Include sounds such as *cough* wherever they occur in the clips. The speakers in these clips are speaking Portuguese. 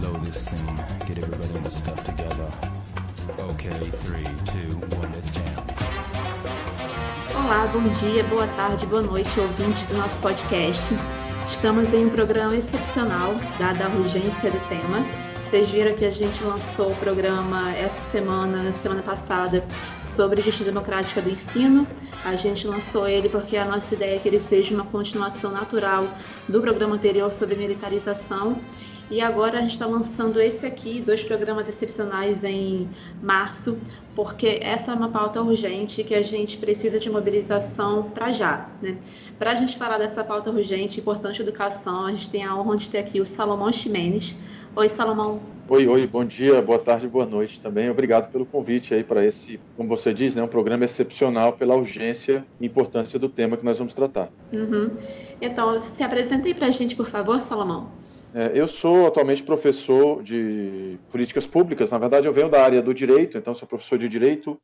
blow this. Get everybody in the stuff together. Okay, three, two, one, let's jam. Olá, bom dia, boa tarde, boa noite, ouvintes do nosso podcast. Estamos em um programa excepcional, dada a urgência do tema. Vocês viram que a gente lançou o programa essa semana, na semana passada, sobre gestão democrática do ensino. A gente lançou ele porque a nossa ideia é que ele seja uma continuação natural do programa anterior sobre militarização. E agora a gente está lançando esse aqui, dois programas excepcionais em março, porque essa é uma pauta urgente que a gente precisa de mobilização para já. Né? Para a gente falar dessa pauta urgente, importante educação, a gente tem a honra de ter aqui o Salomão Ximenes. Oi, Salomão. Oi, oi, bom dia, boa tarde, boa noite também. Obrigado pelo convite aí para esse, como você diz, né, um programa excepcional pela urgência e importância do tema que nós vamos tratar. Uhum. Então, se apresente aí para a gente, por favor, Salomão. É, eu sou atualmente professor de políticas públicas. Na verdade, eu venho da área do direito, então sou professor de direito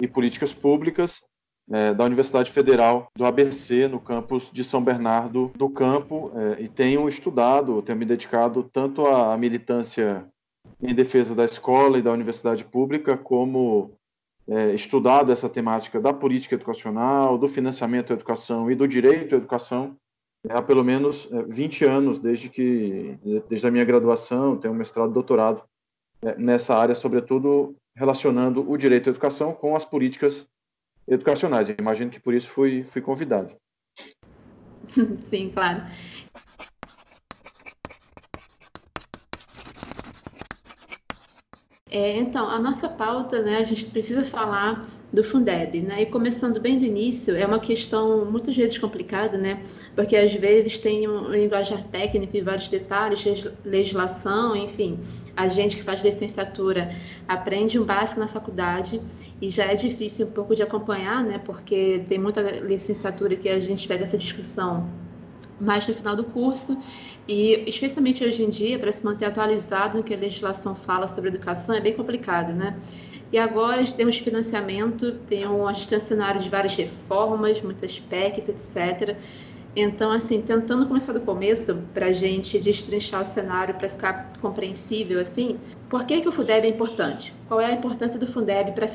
e políticas públicas é, da Universidade Federal do ABC, no campus de São Bernardo do Campo, é, e tenho estudado, tenho me dedicado tanto à militância em defesa da escola e da universidade pública, como é, estudado essa temática da política educacional, do financiamento à educação e do direito à educação há pelo menos 20 é, anos, desde que desde a minha graduação, tenho mestrado doutorado é, nessa área, sobretudo relacionando o direito à educação com as políticas educacionais. Eu imagino que por isso fui, fui convidado. *laughs* Sim, claro. É, então, a nossa pauta, né, a gente precisa falar do Fundeb, né? E começando bem do início, é uma questão muitas vezes complicada, né? Porque às vezes tem um linguajar técnico e vários detalhes, legislação, enfim. A gente que faz licenciatura aprende um básico na faculdade e já é difícil um pouco de acompanhar, né? Porque tem muita licenciatura que a gente pega essa discussão mais no final do curso e especialmente hoje em dia para se manter atualizado no que a legislação fala sobre educação é bem complicado, né? E agora financiamento, tem um, a gente tem um cenário de várias reformas, muitas PECs, etc. Então, assim, tentando começar do começo, para a gente destrinchar o cenário para ficar compreensível, assim, por que, que o Fundeb é importante? Qual é a importância do Fundeb para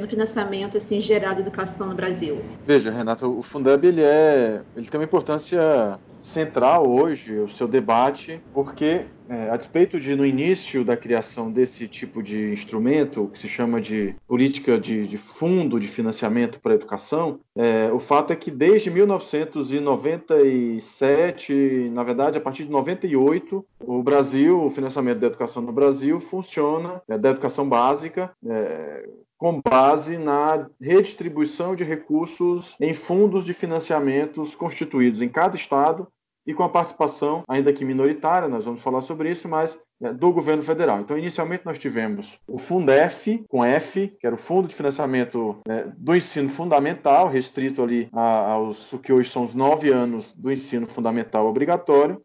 no financiamento assim, geral da educação no Brasil? Veja, Renata, o Fundeb ele é, ele tem uma importância central hoje, o seu debate, porque é, a despeito de, no início da criação desse tipo de instrumento, que se chama de política de, de fundo de financiamento para a educação, é, o fato é que desde 1997, na verdade, a partir de 98, o Brasil, o financiamento da educação no Brasil funciona, é, da educação básica, é, com base na redistribuição de recursos em fundos de financiamentos constituídos em cada estado e com a participação, ainda que minoritária, nós vamos falar sobre isso, mas né, do governo federal. Então, inicialmente, nós tivemos o Fundef, com F, que era o Fundo de Financiamento né, do Ensino Fundamental, restrito ali aos o que hoje são os nove anos do ensino fundamental obrigatório.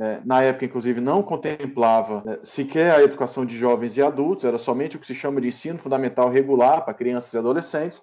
É, na época, inclusive, não contemplava né, sequer a educação de jovens e adultos, era somente o que se chama de ensino fundamental regular para crianças e adolescentes.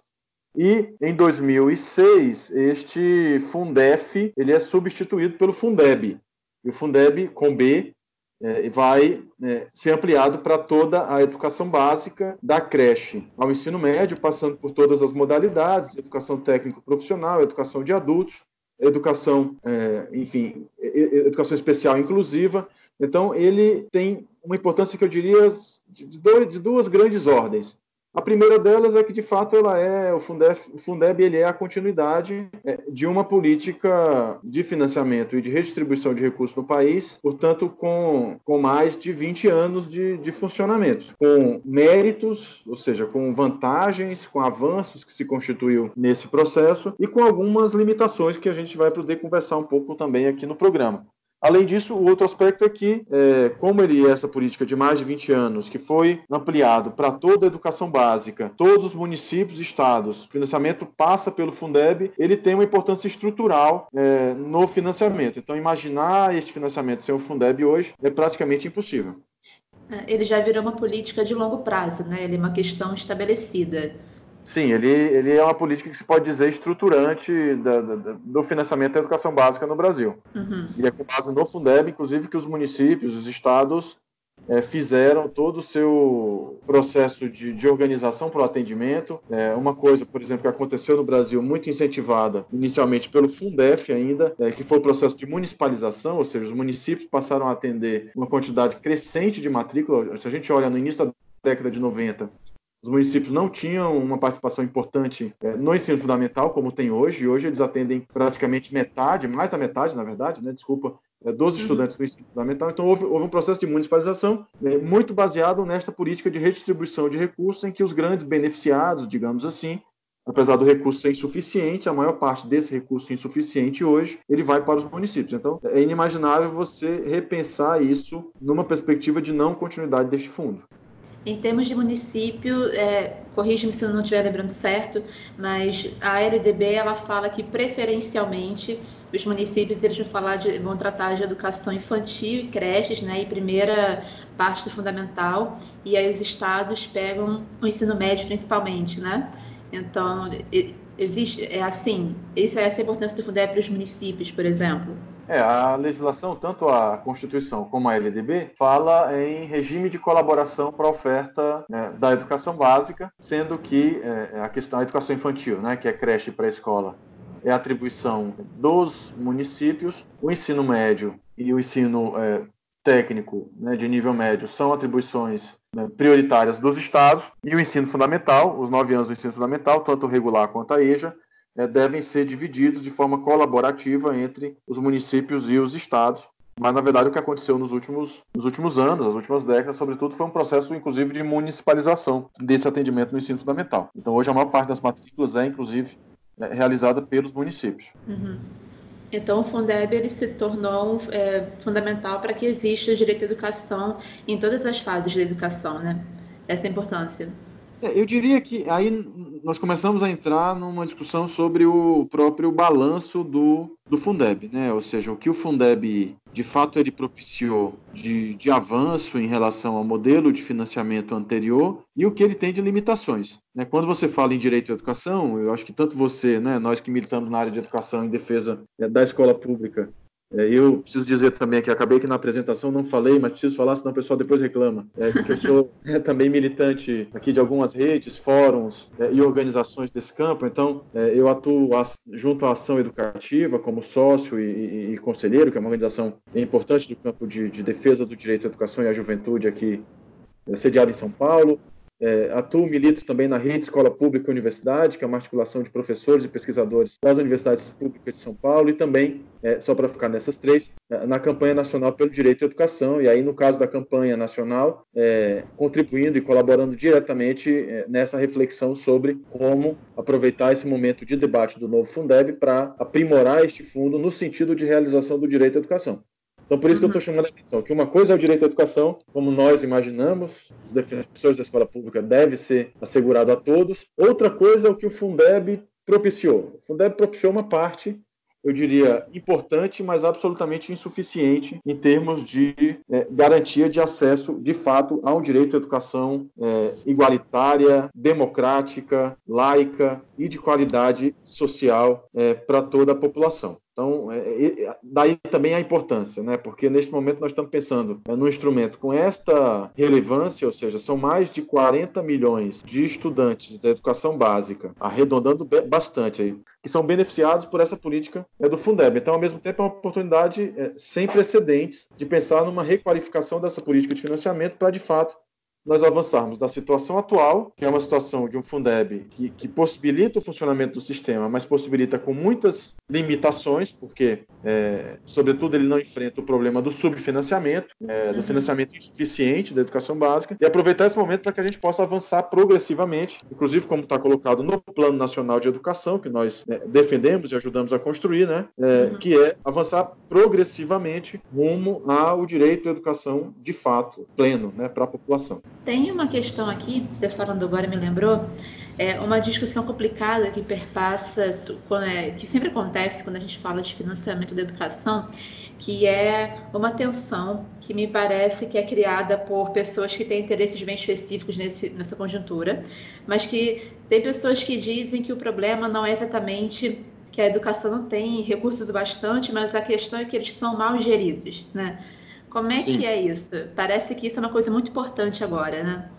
E em 2006, este Fundef ele é substituído pelo Fundeb. E o Fundeb, com B, é, vai é, ser ampliado para toda a educação básica, da creche ao ensino médio, passando por todas as modalidades, educação técnico-profissional, educação de adultos, educação, é, enfim, educação especial inclusiva. Então, ele tem uma importância que eu diria de duas grandes ordens. A primeira delas é que, de fato, ela é o Fundeb, o Fundeb ele é a continuidade é, de uma política de financiamento e de redistribuição de recursos no país, portanto, com, com mais de 20 anos de, de funcionamento, com méritos, ou seja, com vantagens, com avanços que se constituiu nesse processo e com algumas limitações que a gente vai poder conversar um pouco também aqui no programa. Além disso, o outro aspecto é que, é, como ele é essa política de mais de 20 anos, que foi ampliado para toda a educação básica, todos os municípios e estados, o financiamento passa pelo Fundeb, ele tem uma importância estrutural é, no financiamento. Então, imaginar este financiamento sem o Fundeb hoje é praticamente impossível. É, ele já virou uma política de longo prazo, né? Ele é uma questão estabelecida. Sim, ele, ele é uma política que se pode dizer estruturante da, da, do financiamento da educação básica no Brasil. Uhum. E é com base no Fundeb, inclusive, que os municípios, os estados é, fizeram todo o seu processo de, de organização para o atendimento. É, uma coisa, por exemplo, que aconteceu no Brasil, muito incentivada inicialmente pelo Fundef ainda, é, que foi o processo de municipalização, ou seja, os municípios passaram a atender uma quantidade crescente de matrícula. Se a gente olha no início da década de 90, os municípios não tinham uma participação importante é, no ensino fundamental, como tem hoje, e hoje eles atendem praticamente metade, mais da metade, na verdade, né, desculpa, é, dos uhum. estudantes do ensino fundamental. Então, houve, houve um processo de municipalização é, muito baseado nesta política de redistribuição de recursos, em que os grandes beneficiados, digamos assim, apesar do recurso ser insuficiente, a maior parte desse recurso insuficiente hoje, ele vai para os municípios. Então, é inimaginável você repensar isso numa perspectiva de não continuidade deste fundo. Em termos de município, é, corrija-me se eu não estiver lembrando certo, mas a LDB ela fala que preferencialmente os municípios eles vão falar de, vão tratar de educação infantil e creches, né, e primeira parte do fundamental, e aí os estados pegam o ensino médio principalmente, né? Então existe é assim, essa é a importância do Fundeb para os municípios, por exemplo. É, a legislação, tanto a Constituição como a LDB, fala em regime de colaboração para a oferta né, da educação básica, sendo que é, a questão da educação infantil, né, que é creche para escola, é atribuição dos municípios, o ensino médio e o ensino é, técnico né, de nível médio são atribuições né, prioritárias dos estados, e o ensino fundamental, os nove anos do ensino fundamental, tanto regular quanto a EJA, é, devem ser divididos de forma colaborativa entre os municípios e os estados. Mas, na verdade, o que aconteceu nos últimos, nos últimos anos, nas últimas décadas, sobretudo, foi um processo, inclusive, de municipalização desse atendimento no ensino fundamental. Então, hoje, a maior parte das matrículas é, inclusive, é, realizada pelos municípios. Uhum. Então, o Fundeb ele se tornou é, fundamental para que exista o direito à educação em todas as fases da educação, né? Essa é a importância. É, eu diria que aí nós começamos a entrar numa discussão sobre o próprio balanço do, do Fundeb, né? Ou seja, o que o Fundeb de fato ele propiciou de, de avanço em relação ao modelo de financiamento anterior e o que ele tem de limitações. Né? Quando você fala em direito à educação, eu acho que tanto você, né, nós que militamos na área de educação em defesa é, da escola pública, eu preciso dizer também que acabei que na apresentação não falei, mas preciso falar, senão o pessoal depois reclama. É, que eu sou *laughs* é, também militante aqui de algumas redes, fóruns é, e organizações desse campo, então é, eu atuo junto à ação educativa como sócio e, e, e, conselheiro, que é uma organização importante do campo de, de defesa do direito à educação e à juventude aqui, é, sediada em São Paulo. É, atuo, milito também na Rede Escola Pública e Universidade, que é uma articulação de professores e pesquisadores das universidades públicas de São Paulo, e também, é, só para ficar nessas três, na campanha nacional pelo direito à educação, e aí, no caso da campanha nacional, é, contribuindo e colaborando diretamente é, nessa reflexão sobre como aproveitar esse momento de debate do novo Fundeb para aprimorar este fundo no sentido de realização do direito à educação. Então, por isso que eu estou uhum. chamando a atenção, que uma coisa é o direito à educação, como nós imaginamos, os defensores da escola pública deve ser assegurado a todos. Outra coisa é o que o Fundeb propiciou. O Fundeb propiciou uma parte eu diria, importante, mas absolutamente insuficiente em termos de é, garantia de acesso, de fato, a um direito à educação é, igualitária, democrática, laica e de qualidade social é, para toda a população. Então, é, daí também a importância, né? porque neste momento nós estamos pensando é, num instrumento com esta relevância, ou seja, são mais de 40 milhões de estudantes da educação básica, arredondando bastante aí, que são beneficiados por essa política é, do Fundeb. Então, ao mesmo tempo, é uma oportunidade é, sem precedentes de pensar numa requalificação dessa política de financiamento para, de fato, nós avançarmos da situação atual, que é uma situação de um Fundeb que, que possibilita o funcionamento do sistema, mas possibilita com muitas limitações, porque, é, sobretudo, ele não enfrenta o problema do subfinanciamento, é, do uhum. financiamento insuficiente da educação básica, e aproveitar esse momento para que a gente possa avançar progressivamente, inclusive como está colocado no Plano Nacional de Educação, que nós né, defendemos e ajudamos a construir, né, é, uhum. que é avançar progressivamente rumo ao direito à educação de fato, pleno, né, para a população. Tem uma questão aqui, você falando agora me lembrou, é uma discussão complicada que perpassa, é, que sempre acontece quando a gente fala de financiamento da educação, que é uma tensão que me parece que é criada por pessoas que têm interesses bem específicos nesse, nessa conjuntura, mas que tem pessoas que dizem que o problema não é exatamente que a educação não tem recursos bastante, mas a questão é que eles são mal geridos, né? Como é Sim. que é isso? Parece que isso é uma coisa muito importante agora, né?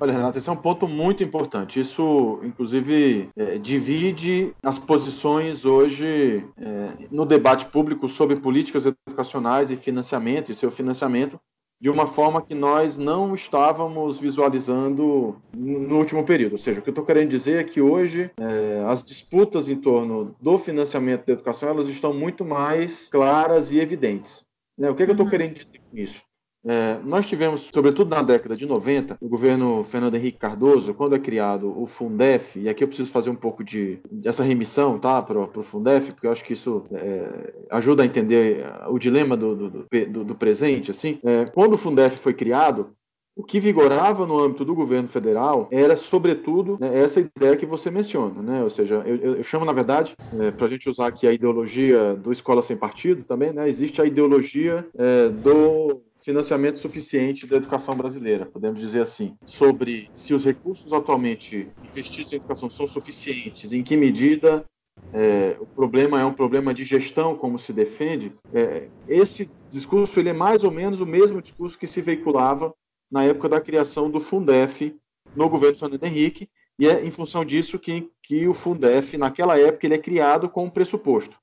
Olha, Renata, esse é um ponto muito importante. Isso, inclusive, é, divide as posições hoje é, no debate público sobre políticas educacionais e financiamento e seu financiamento de uma forma que nós não estávamos visualizando no último período. Ou seja, o que eu estou querendo dizer é que hoje é, as disputas em torno do financiamento da educação elas estão muito mais claras e evidentes. Né? O que, é que eu estou uhum. querendo dizer com isso? É, nós tivemos, sobretudo na década de 90, o governo Fernando Henrique Cardoso, quando é criado o Fundef, e aqui eu preciso fazer um pouco de dessa remissão tá, para o Fundef, porque eu acho que isso é, ajuda a entender o dilema do, do, do, do presente. Assim, é, quando o Fundef foi criado, o que vigorava no âmbito do governo federal era, sobretudo, né, essa ideia que você menciona, né? Ou seja, eu, eu chamo, na verdade, é, para a gente usar aqui a ideologia do escola sem partido também, né? Existe a ideologia é, do financiamento suficiente da educação brasileira, podemos dizer assim, sobre se os recursos atualmente investidos em educação são suficientes, em que medida é, o problema é um problema de gestão, como se defende. É, esse discurso ele é mais ou menos o mesmo discurso que se veiculava na época da criação do Fundef no governo Fernando Henrique, e é em função disso que, que o Fundef, naquela época, ele é criado com um pressuposto.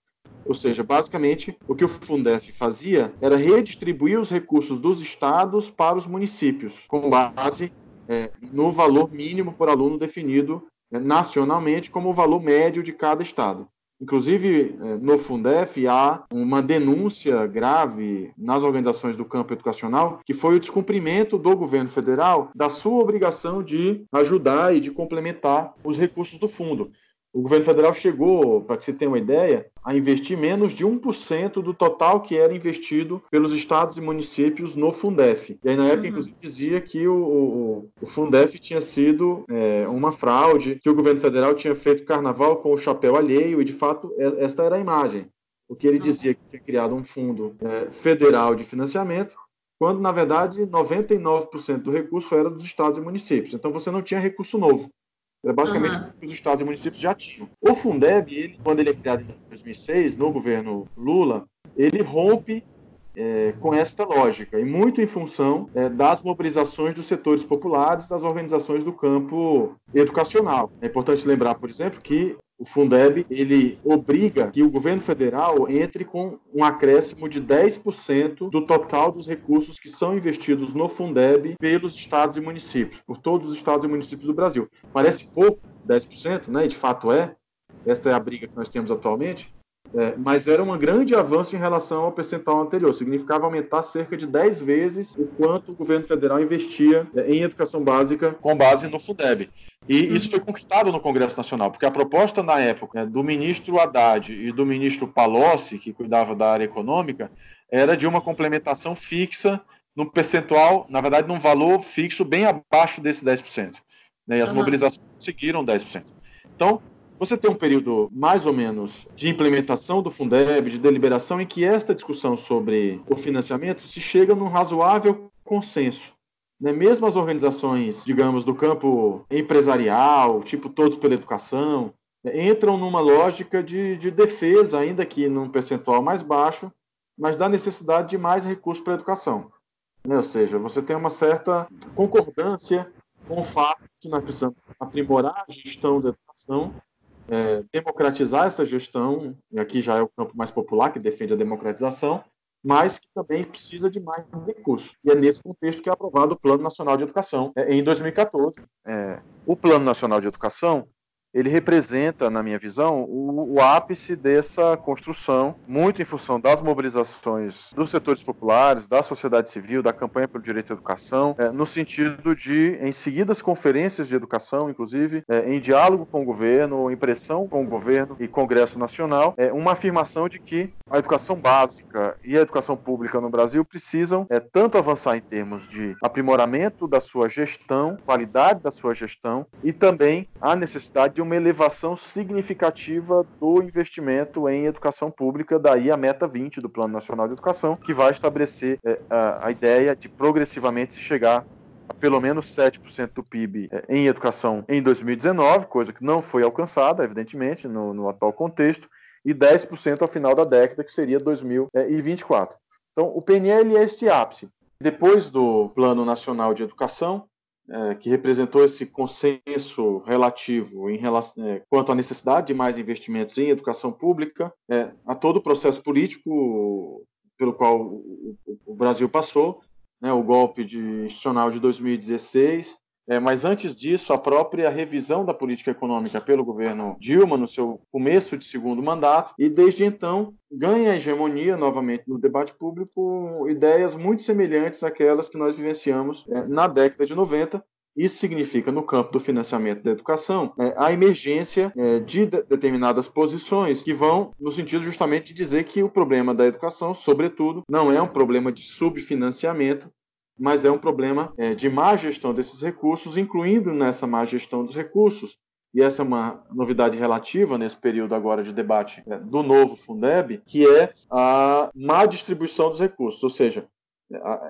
Ou seja, basicamente, o que o Fundef fazia era redistribuir os recursos dos estados para os municípios, com base é, no valor mínimo por aluno definido é, nacionalmente como o valor médio de cada estado. Inclusive, é, no Fundef há uma denúncia grave nas organizações do campo educacional, que foi o descumprimento do governo federal da sua obrigação de ajudar e de complementar os recursos do fundo. O governo federal chegou, para que você tenha uma ideia, a investir menos de 1% do total que era investido pelos estados e municípios no Fundef. E aí, na época, uhum. inclusive, dizia que o, o, o Fundef tinha sido é, uma fraude, que o governo federal tinha feito carnaval com o chapéu alheio, e, de fato, esta era a imagem. O que ele uhum. dizia que tinha criado um fundo é, federal de financiamento, quando, na verdade, 99% do recurso era dos estados e municípios. Então, você não tinha recurso novo. Era basicamente uhum. os estados e municípios já tinham. O Fundeb, ele, quando ele é criado em 2006, no governo Lula, ele rompe é, com esta lógica, e muito em função é, das mobilizações dos setores populares, das organizações do campo educacional. É importante lembrar, por exemplo, que o Fundeb ele obriga que o governo federal entre com um acréscimo de 10% do total dos recursos que são investidos no Fundeb pelos estados e municípios, por todos os estados e municípios do Brasil. Parece pouco, 10%, né? E de fato é. Esta é a briga que nós temos atualmente. É, mas era um grande avanço em relação ao percentual anterior. Significava aumentar cerca de 10 vezes o quanto o governo federal investia é, em educação básica com base no Fundeb. E uhum. isso foi conquistado no Congresso Nacional, porque a proposta na época né, do ministro Haddad e do ministro Palocci, que cuidava da área econômica, era de uma complementação fixa no percentual, na verdade, num valor fixo bem abaixo desse 10%. Né, e as uhum. mobilizações seguiram 10%. Então, você tem um período mais ou menos de implementação do Fundeb, de deliberação, em que esta discussão sobre o financiamento se chega num razoável consenso. Né? Mesmo as organizações, digamos, do campo empresarial, tipo Todos pela Educação, né? entram numa lógica de, de defesa, ainda que num percentual mais baixo, mas da necessidade de mais recursos para a educação. Né? Ou seja, você tem uma certa concordância com o fato que nós precisamos aprimorar a gestão da educação é, democratizar essa gestão, e aqui já é o campo mais popular que defende a democratização, mas que também precisa de mais recursos. E é nesse contexto que é aprovado o Plano Nacional de Educação é, em 2014. É, o Plano Nacional de Educação ele representa, na minha visão, o, o, ápice dessa construção, muito em função das mobilizações dos setores populares, da sociedade civil, da campanha pelo direito à educação, é, no sentido de, em seguidas conferências de educação, inclusive, é, em diálogo com o governo, em pressão com o governo e Congresso Nacional, é, uma afirmação de que a educação básica e a educação pública no Brasil precisam é, tanto avançar em termos de aprimoramento da sua gestão, qualidade da sua gestão, e também a necessidade de uma elevação significativa do investimento em educação pública, daí a meta 20 do Plano Nacional de Educação, que vai estabelecer é, a, ideia de progressivamente se chegar a pelo menos 7% do PIB é, em educação em 2019, coisa que não foi alcançada, evidentemente, no, no atual contexto, e 10% ao final da década, que seria 2024. Então, o PNL é este ápice. Depois do Plano Nacional de Educação, é, que representou esse consenso relativo em relação, é, quanto à necessidade de mais investimentos em educação pública, é, a todo o processo político pelo qual o, o, o Brasil passou, né, o golpe de, institucional de 2016, é, mas antes disso, a própria revisão da política econômica pelo governo Dilma no seu começo de segundo mandato, e desde então ganha hegemonia novamente no debate público ideias muito semelhantes àquelas que nós vivenciamos é, na década de 90, isso significa, no campo do financiamento da educação, é, a emergência é, de, de determinadas posições que vão no sentido justamente de dizer que o problema da educação, sobretudo, não é um problema de subfinanciamento, mas é um problema é, de má gestão desses recursos, incluindo nessa má gestão dos recursos, e essa é uma novidade relativa nesse período agora de debate é, do novo Fundeb, que é a má distribuição dos recursos, ou seja,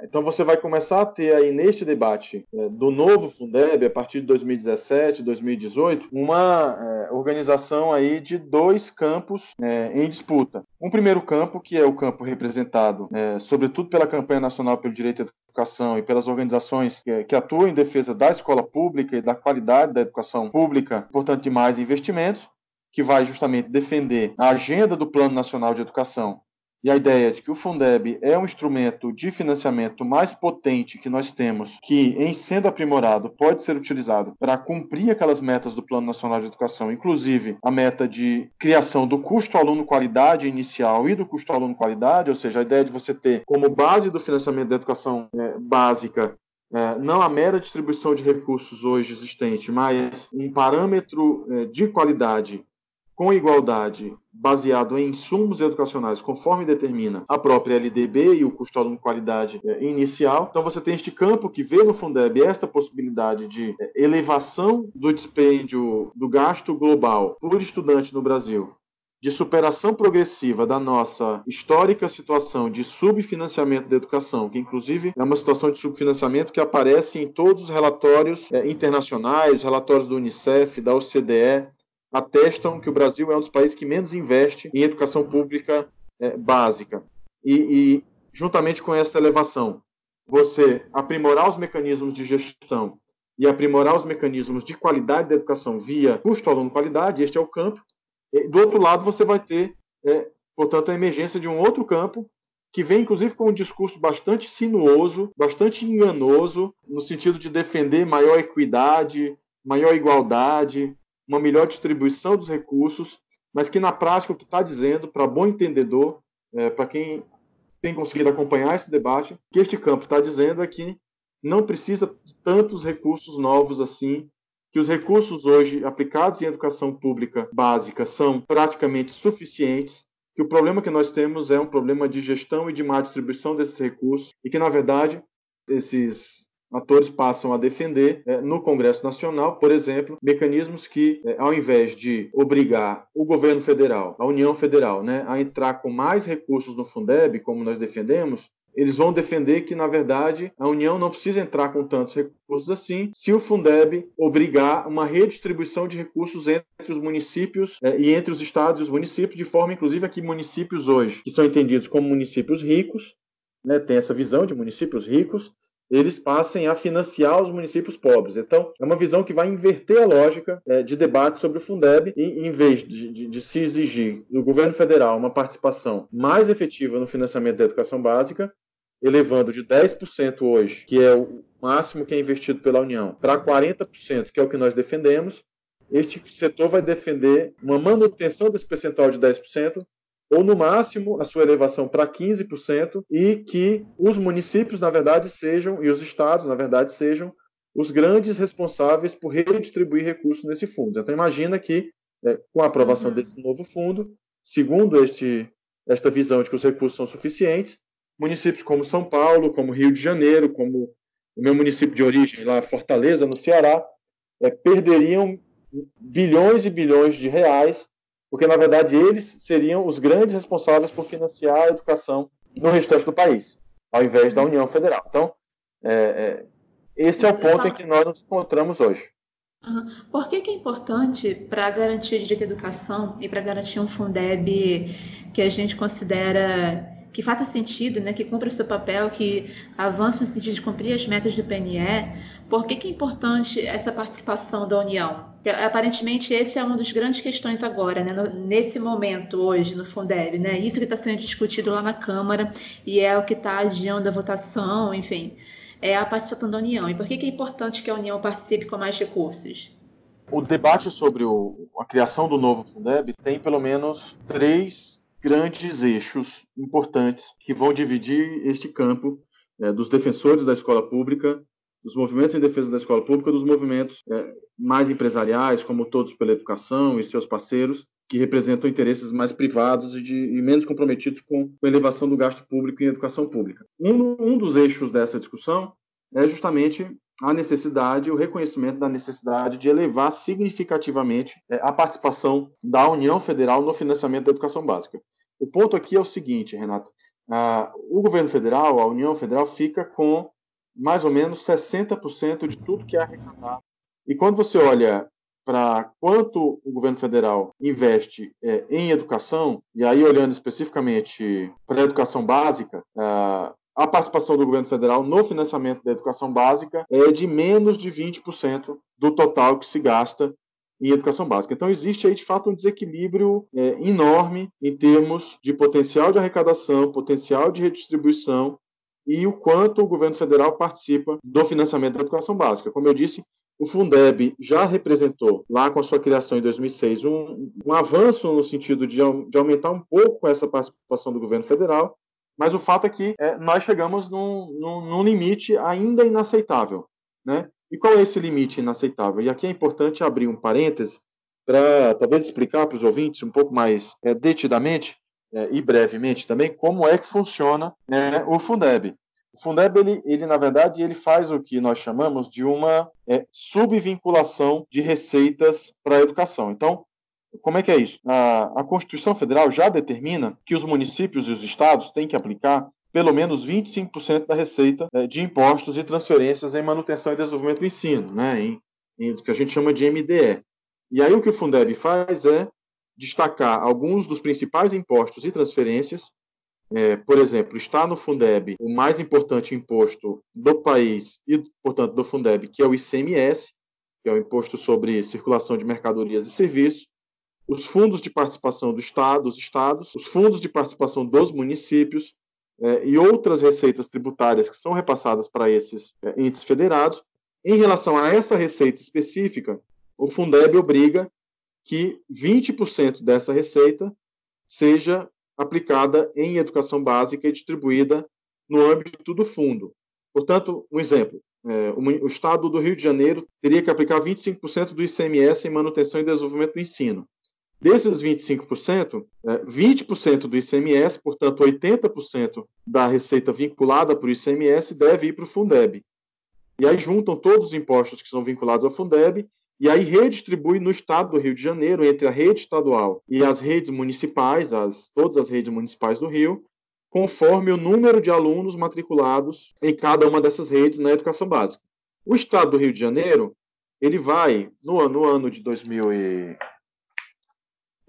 então você vai começar a ter aí neste debate é, do novo Fundeb, a partir de 2017, 2018, uma é, organização aí de dois campos é, em disputa. Um primeiro campo, que é o campo representado, sobretudo pela campanha nacional pelo direito à educação e pelas organizações que, que atuam em defesa da escola pública e da qualidade da educação pública, portanto, de mais investimentos, que vai justamente defender a agenda do Plano Nacional de Educação e a ideia de que o Fundeb é um instrumento de financiamento mais potente que nós temos, que, em sendo aprimorado, pode ser utilizado para cumprir aquelas metas do Plano Nacional de Educação, inclusive a meta de criação do custo aluno qualidade inicial e do custo aluno qualidade, ou seja, a ideia de você ter como base do financiamento da educação é, básica é, não a mera distribuição de recursos hoje existente, mas um parâmetro é, de qualidade com igualdade baseado em insumos educacionais, conforme determina a própria LDB e o custo aluno qualidade é, inicial. Então você tem este campo que vê no Fundeb esta possibilidade de é, elevação do dispêndio do gasto global por estudante no Brasil de superação progressiva da nossa histórica situação de subfinanciamento da educação, que inclusive é uma situação de subfinanciamento que aparece em todos os relatórios é, internacionais, relatórios do Unicef, da OCDE, atestam que o Brasil é um dos países que menos investe em educação pública é, básica. E, e, juntamente com essa elevação, você aprimorar os mecanismos de gestão e aprimorar os mecanismos de qualidade da educação via custo aluno qualidade, este é o campo. E, do outro lado, você vai ter, é, portanto, a emergência de um outro campo que vem inclusive com um discurso bastante sinuoso, bastante enganoso, no sentido de defender maior equidade, maior igualdade, uma melhor distribuição dos recursos, mas que na prática o que está dizendo, para bom entendedor, é, para quem tem conseguido acompanhar esse debate, que este campo está dizendo é que não precisa de tantos recursos novos assim, que os recursos hoje aplicados em educação pública básica são praticamente suficientes, que o problema que nós temos é um problema de gestão e de má distribuição desses recursos e que, na verdade, esses atores passam a defender é, no Congresso Nacional, por exemplo, mecanismos que, é, ao invés de obrigar o governo federal, a União Federal, né, a entrar com mais recursos no Fundeb, como nós defendemos, eles vão defender que, na verdade, a União não precisa entrar com tantos recursos assim, se o Fundeb obrigar uma redistribuição de recursos entre os municípios é, e entre os estados e os municípios, de forma, inclusive, a que municípios hoje, que são entendidos como municípios ricos, né, tem essa visão de municípios ricos, eles passem a financiar os municípios pobres. Então, é uma visão que vai inverter a lógica é, de debate sobre o Fundeb e, em vez de, de, de, se exigir do governo federal uma participação mais efetiva no financiamento da educação básica, elevando de 10% hoje, que é o máximo que é investido pela União, para 40%, que é o que nós defendemos, este setor vai defender uma manutenção desse percentual de 10%, ou no máximo a sua elevação para 15%, e que os municípios, na verdade, sejam, e os estados, na verdade, sejam os grandes responsáveis por redistribuir recursos nesse fundo. Então, imagina que, é, com a aprovação uhum. desse novo fundo, segundo este, esta visão de que os recursos são suficientes, municípios como São Paulo, como Rio de Janeiro, como o meu município de origem, lá Fortaleza, no Ceará, é, perderiam bilhões e bilhões de reais, porque, na verdade, eles seriam os grandes responsáveis por financiar a educação no restante do país, ao invés da União Federal. Então, é, é, esse é o ponto em que nós nos encontramos hoje. Por que, que é importante para garantir o direito à educação e para garantir um Fundeb que a gente considera que faça sentido, né, que cumpra o seu papel, que avance no sentido de cumprir as metas do PNE, por que, que é importante essa participação da União? Aparentemente, esse é uma das grandes questões agora, né, no, nesse momento, hoje, no Fundeb. Né? Isso que está sendo discutido lá na Câmara e é o que está adiando a votação, enfim, é a participação da União. E por que, que é importante que a União participe com mais recursos? O debate sobre o, a criação do novo Fundeb tem pelo menos três grandes eixos importantes que vão dividir este campo é, dos defensores da escola pública, dos movimentos em defesa da escola pública, dos movimentos é, mais empresariais, como Todos pela Educação e seus parceiros, que representam interesses mais privados e, de, e menos comprometidos com a elevação do gasto público em educação pública. Um, um dos eixos dessa discussão é justamente a necessidade, o reconhecimento da necessidade de elevar significativamente é, a participação da União Federal no financiamento da educação básica. O ponto aqui é o seguinte, Renata: o governo federal, a União Federal, fica com mais ou menos 60% de tudo que é arrecadado. E quando você olha para quanto o governo federal investe é, em educação, e aí olhando especificamente para a educação básica, a participação do governo federal no financiamento da educação básica é de menos de 20% do total que se gasta em educação básica. Então, existe aí, de fato, um desequilíbrio é, enorme em termos de potencial de arrecadação, potencial de redistribuição e o quanto o governo federal participa do financiamento da educação básica. Como eu disse, o Fundeb já representou, lá com a sua criação em 2006, um, um avanço no sentido de, de, aumentar um pouco essa participação do governo federal, mas o fato é que é, nós chegamos num, num, num, limite ainda inaceitável. Né? E qual é esse limite inaceitável? E aqui é importante abrir um parêntese para talvez explicar para os ouvintes um pouco mais é, detidamente é, e brevemente também como é que funciona né, o Fundeb. O Fundeb, ele, ele, na verdade, ele faz o que nós chamamos de uma é, subvinculação de receitas para a educação. Então, como é que é isso? A, a Constituição Federal já determina que os municípios e os estados têm que aplicar pelo menos 25% da receita é, de impostos e transferências em manutenção e desenvolvimento do ensino, né, em, em que a gente chama de MDE. E aí o que o Fundeb faz é destacar alguns dos principais impostos e transferências. É, por exemplo, está no Fundeb o mais importante imposto do país e, portanto, do Fundeb, que é o ICMS, que é o Imposto sobre Circulação de Mercadorias e Serviços, os fundos de participação do Estado, os estados, os fundos de participação dos municípios é, e outras receitas tributárias que são repassadas para esses é, entes federados. Em relação a essa receita específica, o Fundeb obriga que 20% dessa receita seja aplicada em educação básica e distribuída no âmbito do fundo. Portanto, um exemplo: é, o, o Estado do Rio de Janeiro teria que aplicar 25% do ICMS em manutenção e desenvolvimento do ensino. Desses 25%, 20% do ICMS, portanto 80% da receita vinculada para o ICMS deve ir para o Fundeb. E aí juntam todos os impostos que são vinculados ao Fundeb e aí redistribui no estado do Rio de Janeiro entre a rede estadual e as redes municipais, as, todas as redes municipais do Rio, conforme o número de alunos matriculados em cada uma dessas redes na educação básica. O estado do Rio de Janeiro, ele vai, no, no ano de 2000 e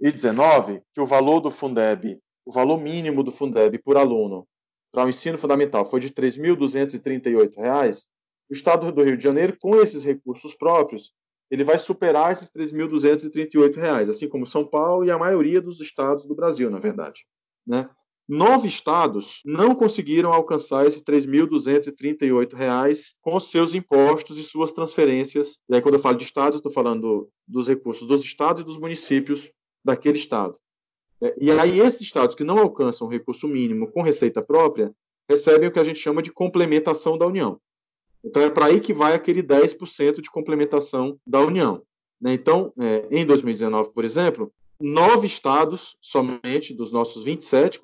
2019 que o valor do Fundeb, o valor mínimo do Fundeb por aluno para o ensino fundamental foi de R$ 3.238, o Estado do Rio de Janeiro, com esses recursos próprios, ele vai superar esses R$ 3.238, assim como São Paulo e a maioria dos estados do Brasil, na verdade. Né? nove estados não conseguiram alcançar esses R$ 3.238 com seus impostos e suas transferências. E aí, quando eu falo de estados, estou falando dos recursos dos estados e dos municípios daquele estado. É, e aí, esses estados que não alcançam o recurso mínimo com receita própria recebem o que a gente chama de complementação da União. Então, é para aí que vai aquele 10% de complementação da União. Né? Então, é, em 2019, por exemplo, nove estados somente, dos nossos 27,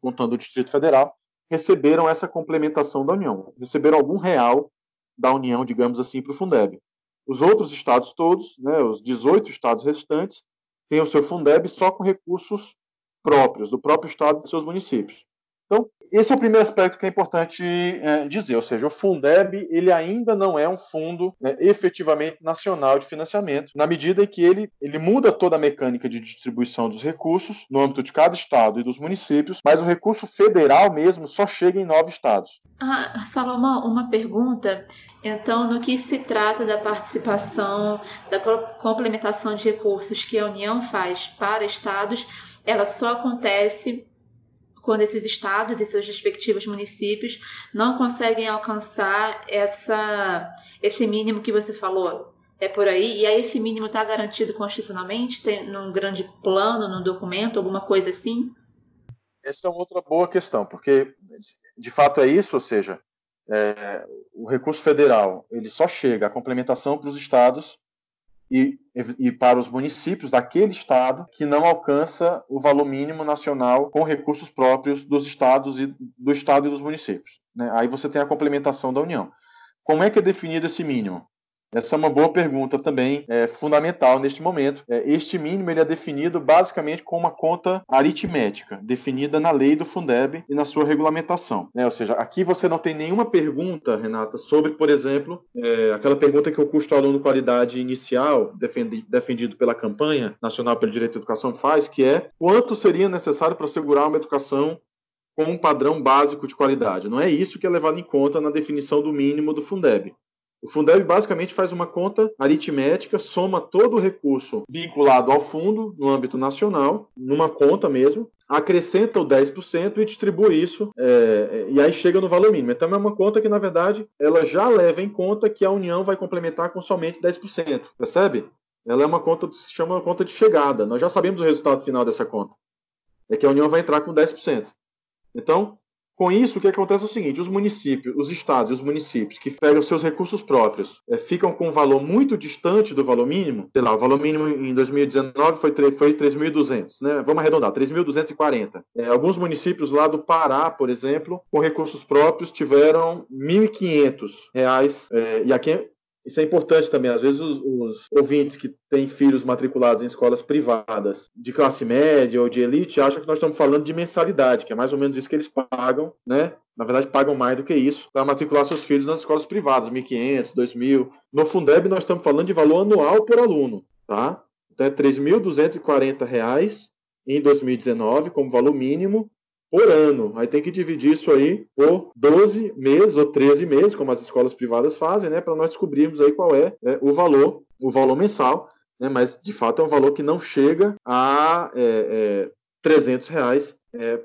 contando o Distrito Federal, receberam essa complementação da União, receberam algum real da União, digamos assim, para o Fundeb. Os outros estados todos, né, os 18 estados restantes, têm o seu Fundeb só com recursos próprios, do próprio estado e dos seus municípios. Então, esse é o primeiro aspecto que é importante é, dizer, ou seja, o Fundeb ele ainda não é um fundo né, efetivamente nacional de financiamento, na medida em que ele, ele muda toda a mecânica de distribuição dos recursos no âmbito de cada estado e dos municípios, mas o recurso federal mesmo só chega em nove estados. Ah, Salomão, uma pergunta. Então, no que se trata da participação, da complementação de recursos que a União faz para estados, ela só acontece quando esses estados e seus respectivos municípios não conseguem alcançar essa, esse mínimo que você falou. É por aí? E aí esse mínimo está garantido constitucionalmente? Tem num grande plano, num documento, alguma coisa assim? Essa é uma outra boa questão, porque de fato é isso, ou seja, é, o recurso federal ele só chega à complementação para os estados e, e para os municípios daquele estado que não alcança o valor mínimo nacional com recursos próprios dos estados e do estado e dos municípios. Né? Aí você tem a complementação da União. Como é que é definido esse mínimo? Essa é uma boa pergunta também, é fundamental neste momento. É, este mínimo ele é definido basicamente com uma conta aritmética, definida na lei do Fundeb e na sua regulamentação. É, ou seja, aqui você não tem nenhuma pergunta, Renata, sobre, por exemplo, é, aquela pergunta que o custo aluno qualidade inicial, defendi, defendido pela campanha nacional pelo direito à educação, faz, que é quanto seria necessário para assegurar uma educação com um padrão básico de qualidade. Não é isso que é levado em conta na definição do mínimo do Fundeb. O Fundeb basicamente faz uma conta aritmética, soma todo o recurso vinculado ao fundo no âmbito nacional, numa conta mesmo, acrescenta o 10% e distribui isso, é, e aí chega no valor mínimo. Então é uma conta que, na verdade, ela já leva em conta que a União vai complementar com somente 10%, percebe? Ela é uma conta, se chama conta de chegada. Nós já sabemos o resultado final dessa conta. É que a União vai entrar com 10%. Então, com isso, o que acontece é o seguinte: os municípios, os estados e os municípios que pegam seus recursos próprios é, ficam com um valor muito distante do valor mínimo. Sei lá, o valor mínimo em 2019 foi, foi 3.200, né? Vamos arredondar, 3.240. É, alguns municípios lá do Pará, por exemplo, com recursos próprios, tiveram R$ 1.500. É, e aqui isso é importante também. Às vezes, os, os, ouvintes que têm filhos matriculados em escolas privadas de classe média ou de elite acham que nós estamos falando de mensalidade, que é mais ou menos isso que eles pagam, né? Na verdade, pagam mais do que isso para matricular seus filhos nas escolas privadas, 1.500, 2.000. No Fundeb, nós estamos falando de valor anual por aluno, tá? Então, é R$ 3.240 em 2019 como valor mínimo por ano. Aí tem que dividir isso aí por 12 meses ou 13 meses, como as escolas privadas fazem, né, para nós descobrirmos aí qual é, é, o valor, o valor mensal, né, mas de fato é um valor que não chega a é, é, 300 reais é,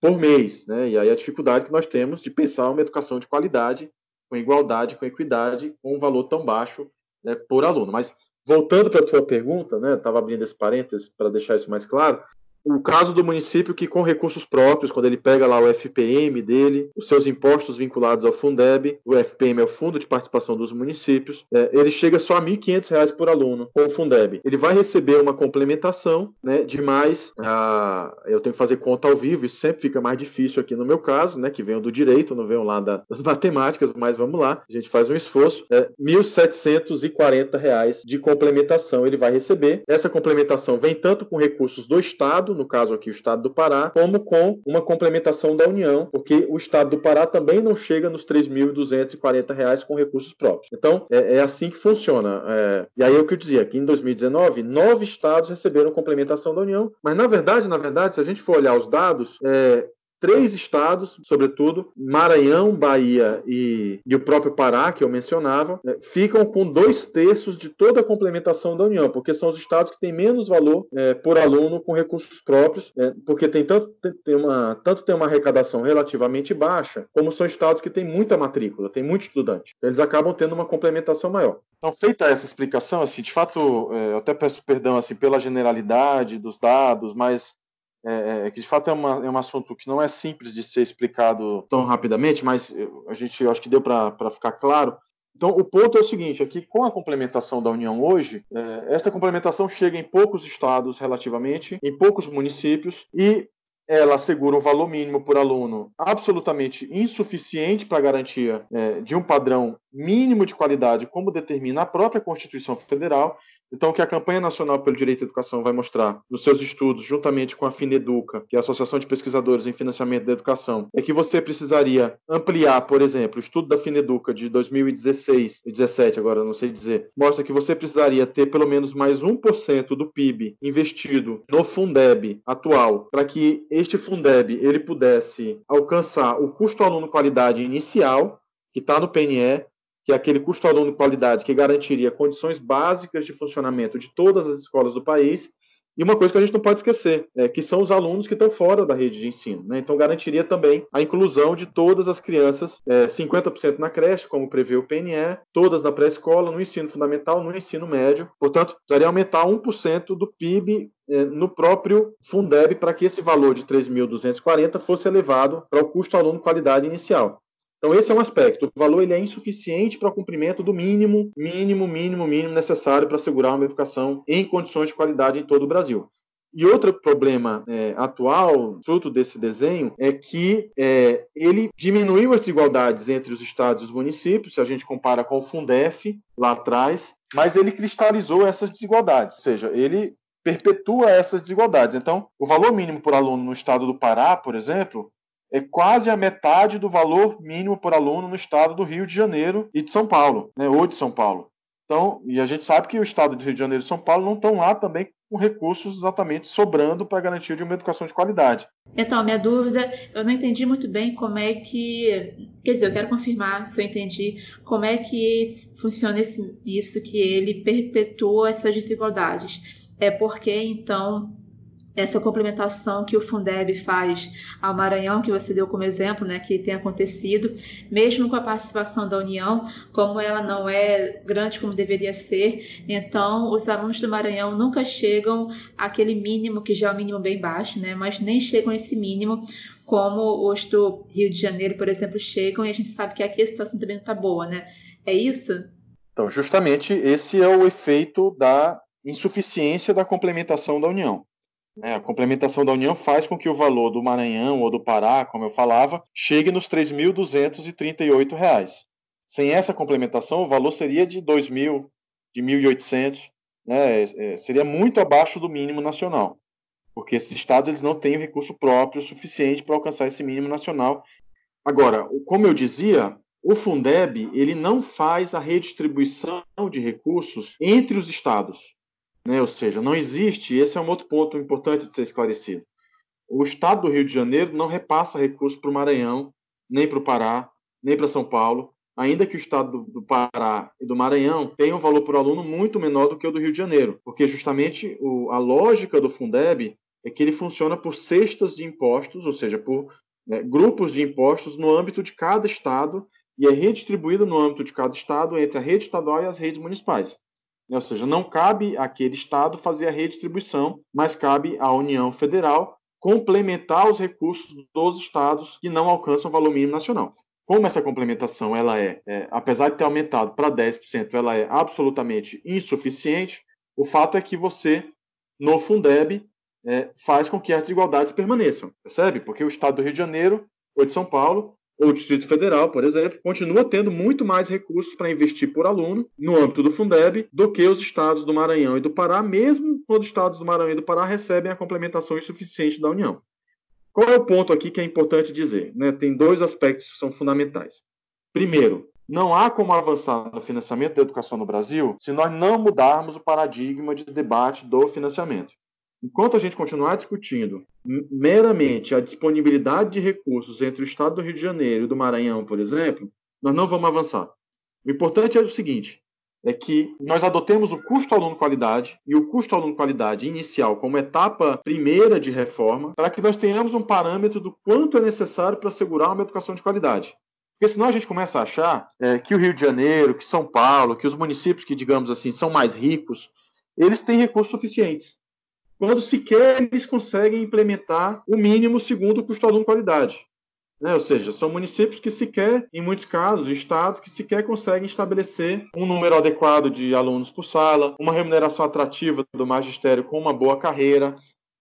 por mês, né, e aí a dificuldade que nós temos de pensar uma educação de qualidade, com igualdade, com equidade, com um valor tão baixo né, por aluno. Mas voltando para a tua pergunta, né, estava abrindo esse parênteses para deixar isso mais claro, o caso do município que, com recursos próprios, quando ele pega lá o FPM dele, os seus impostos vinculados ao Fundeb, o FPM é o Fundo de Participação dos Municípios, é, ele chega só a R$ 1.500 por aluno com o Fundeb. Ele vai receber uma complementação né, de mais. A, eu tenho que fazer conta ao vivo, isso sempre fica mais difícil aqui no meu caso, né, que venho do direito, não venho lá da, das *laughs* matemáticas, mas vamos lá, a gente faz um esforço. É, R$ 1.740 de complementação ele vai receber. Essa complementação vem tanto com recursos do Estado, Estado, no caso aqui o Estado do Pará, como com uma complementação da União, porque o Estado do Pará também não chega nos R$ 3.240 com recursos próprios. Então, é, é assim que funciona. É, e aí é o que eu dizia, que em 2019, nove estados receberam complementação da União, mas na verdade, na verdade, se a gente for olhar os dados, é, três estados, sobretudo, Maranhão, Bahia e, e o próprio Pará, que eu mencionava, né, ficam com dois terços de toda a complementação da União, porque são os estados que têm menos valor é, por aluno com recursos próprios, é, porque tem tanto, tem uma, tanto tem uma arrecadação relativamente baixa, como são estados que têm muita matrícula, tem muito estudante. Então, eles acabam tendo uma complementação maior. Então, feita essa explicação, assim, de fato, é, eu até peço perdão assim, pela generalidade dos dados, mas é, é, que de fato é, uma, é um assunto que não é simples de ser explicado tão rapidamente, mas a gente acho que deu para ficar claro. Então, o ponto é o seguinte: aqui, com a complementação da União hoje, é, esta complementação chega em poucos estados, relativamente, em poucos municípios, e ela assegura um valor mínimo por aluno absolutamente insuficiente para a garantia é, de um padrão mínimo de qualidade, como determina a própria Constituição Federal, então, o que a Campanha Nacional pelo Direito à Educação vai mostrar nos seus estudos, juntamente com a Fineduca, que é a Associação de Pesquisadores em Financiamento da Educação, é que você precisaria ampliar, por exemplo, o estudo da Fineduca de 2016 e 2017, agora não sei dizer, mostra que você precisaria ter pelo menos mais 1% do PIB investido no Fundeb atual, para que este Fundeb ele pudesse alcançar o custo aluno qualidade inicial, que está no PNE, que é aquele custo aluno de qualidade que garantiria condições básicas de funcionamento de todas as escolas do país. E uma coisa que a gente não pode esquecer, é que são os alunos que estão fora da rede de ensino. Né? Então, garantiria também a inclusão de todas as crianças, é, 50% na creche, como prevê o PNE, todas na pré-escola, no ensino fundamental, no ensino médio. Portanto, precisaria aumentar 1% do PIB é, no próprio Fundeb para que esse valor de 3.240 fosse elevado para o custo aluno qualidade inicial. Então esse é um aspecto. O valor ele é insuficiente para o cumprimento do mínimo, mínimo, mínimo, mínimo necessário para assegurar uma educação em condições de qualidade em todo o Brasil. E outro problema é, atual, fruto desse desenho, é que é, ele diminuiu as desigualdades entre os estados e os municípios, se a gente compara com o Fundef lá atrás, mas ele cristalizou essas desigualdades, ou seja, ele perpetua essas desigualdades. Então, o valor mínimo por aluno no estado do Pará, por exemplo, é quase a metade do valor mínimo por aluno no estado do Rio de Janeiro e de São Paulo, né, ou de São Paulo. Então, e a gente sabe que o estado do Rio de Janeiro e São Paulo não estão lá também com recursos exatamente sobrando para garantir de uma educação de qualidade. Então, minha dúvida, eu não entendi muito bem como é que, quer dizer, eu quero confirmar se eu entendi como é que funciona esse, isso que ele perpetua essas desigualdades. É porque então essa complementação que o Fundeb faz ao Maranhão, que você deu como exemplo, né, que tem acontecido, mesmo com a participação da União, como ela não é grande como deveria ser, então os alunos do Maranhão nunca chegam àquele mínimo, que já é um mínimo bem baixo, né, mas nem chegam a esse mínimo como os do Rio de Janeiro, por exemplo, chegam, e a gente sabe que aqui a situação também não está boa, né? É isso? Então, justamente esse é o efeito da insuficiência da complementação da União. É, a complementação da União faz com que o valor do Maranhão ou do Pará, como eu falava, chegue nos R$ 3.238. Sem essa complementação, o valor seria de R$ 2.000, de R$ 1.800, né? É, seria muito abaixo do mínimo nacional, porque esses estados eles não têm recurso próprio suficiente para alcançar esse mínimo nacional. Agora, como eu dizia, o Fundeb ele não faz a redistribuição de recursos entre os estados. Né? Ou seja, não existe, esse é um outro ponto importante de ser esclarecido. O Estado do Rio de Janeiro não repassa recursos para o Maranhão, nem para o Pará, nem para São Paulo, ainda que o Estado do Pará e do Maranhão tenham um valor por aluno muito menor do que o do Rio de Janeiro, porque justamente o, a lógica do Fundeb é que ele funciona por cestas de impostos, ou seja, por né, grupos de impostos no âmbito de cada estado e é redistribuído no âmbito de cada estado entre a rede estadual e as redes municipais. Ou seja, não cabe àquele Estado fazer a redistribuição, mas cabe à União Federal complementar os recursos dos estados que não alcançam o valor mínimo nacional. Como essa complementação ela é, é apesar de ter aumentado para 10%, ela é absolutamente insuficiente, o fato é que você, no Fundeb, é, faz com que as desigualdades permaneçam, percebe? Porque o Estado do Rio de Janeiro ou de São Paulo ou Distrito Federal, por exemplo, continua tendo muito mais recursos para investir por aluno no âmbito do Fundeb do que os estados do Maranhão e do Pará, mesmo quando os estados do Maranhão e do Pará recebem a complementação insuficiente da União. Qual é o ponto aqui que é importante dizer? Né? Tem dois aspectos que são fundamentais. Primeiro, não há como avançar no financiamento da educação no Brasil se nós não mudarmos o paradigma de debate do financiamento. Enquanto a gente continuar discutindo meramente a disponibilidade de recursos entre o estado do Rio de Janeiro e do Maranhão, por exemplo, nós não vamos avançar. O importante é o seguinte: é que nós adotemos o custo aluno qualidade e o custo aluno qualidade inicial como etapa primeira de reforma, para que nós tenhamos um parâmetro do quanto é necessário para assegurar uma educação de qualidade. Porque senão a gente começa a achar é, que o Rio de Janeiro, que São Paulo, que os municípios que, digamos assim, são mais ricos, eles têm recursos suficientes. Quando sequer eles conseguem implementar o mínimo segundo o custo aluno qualidade. Né? Ou seja, são municípios que sequer, em muitos casos, estados que sequer conseguem estabelecer um número adequado de alunos por sala, uma remuneração atrativa do magistério com uma boa carreira,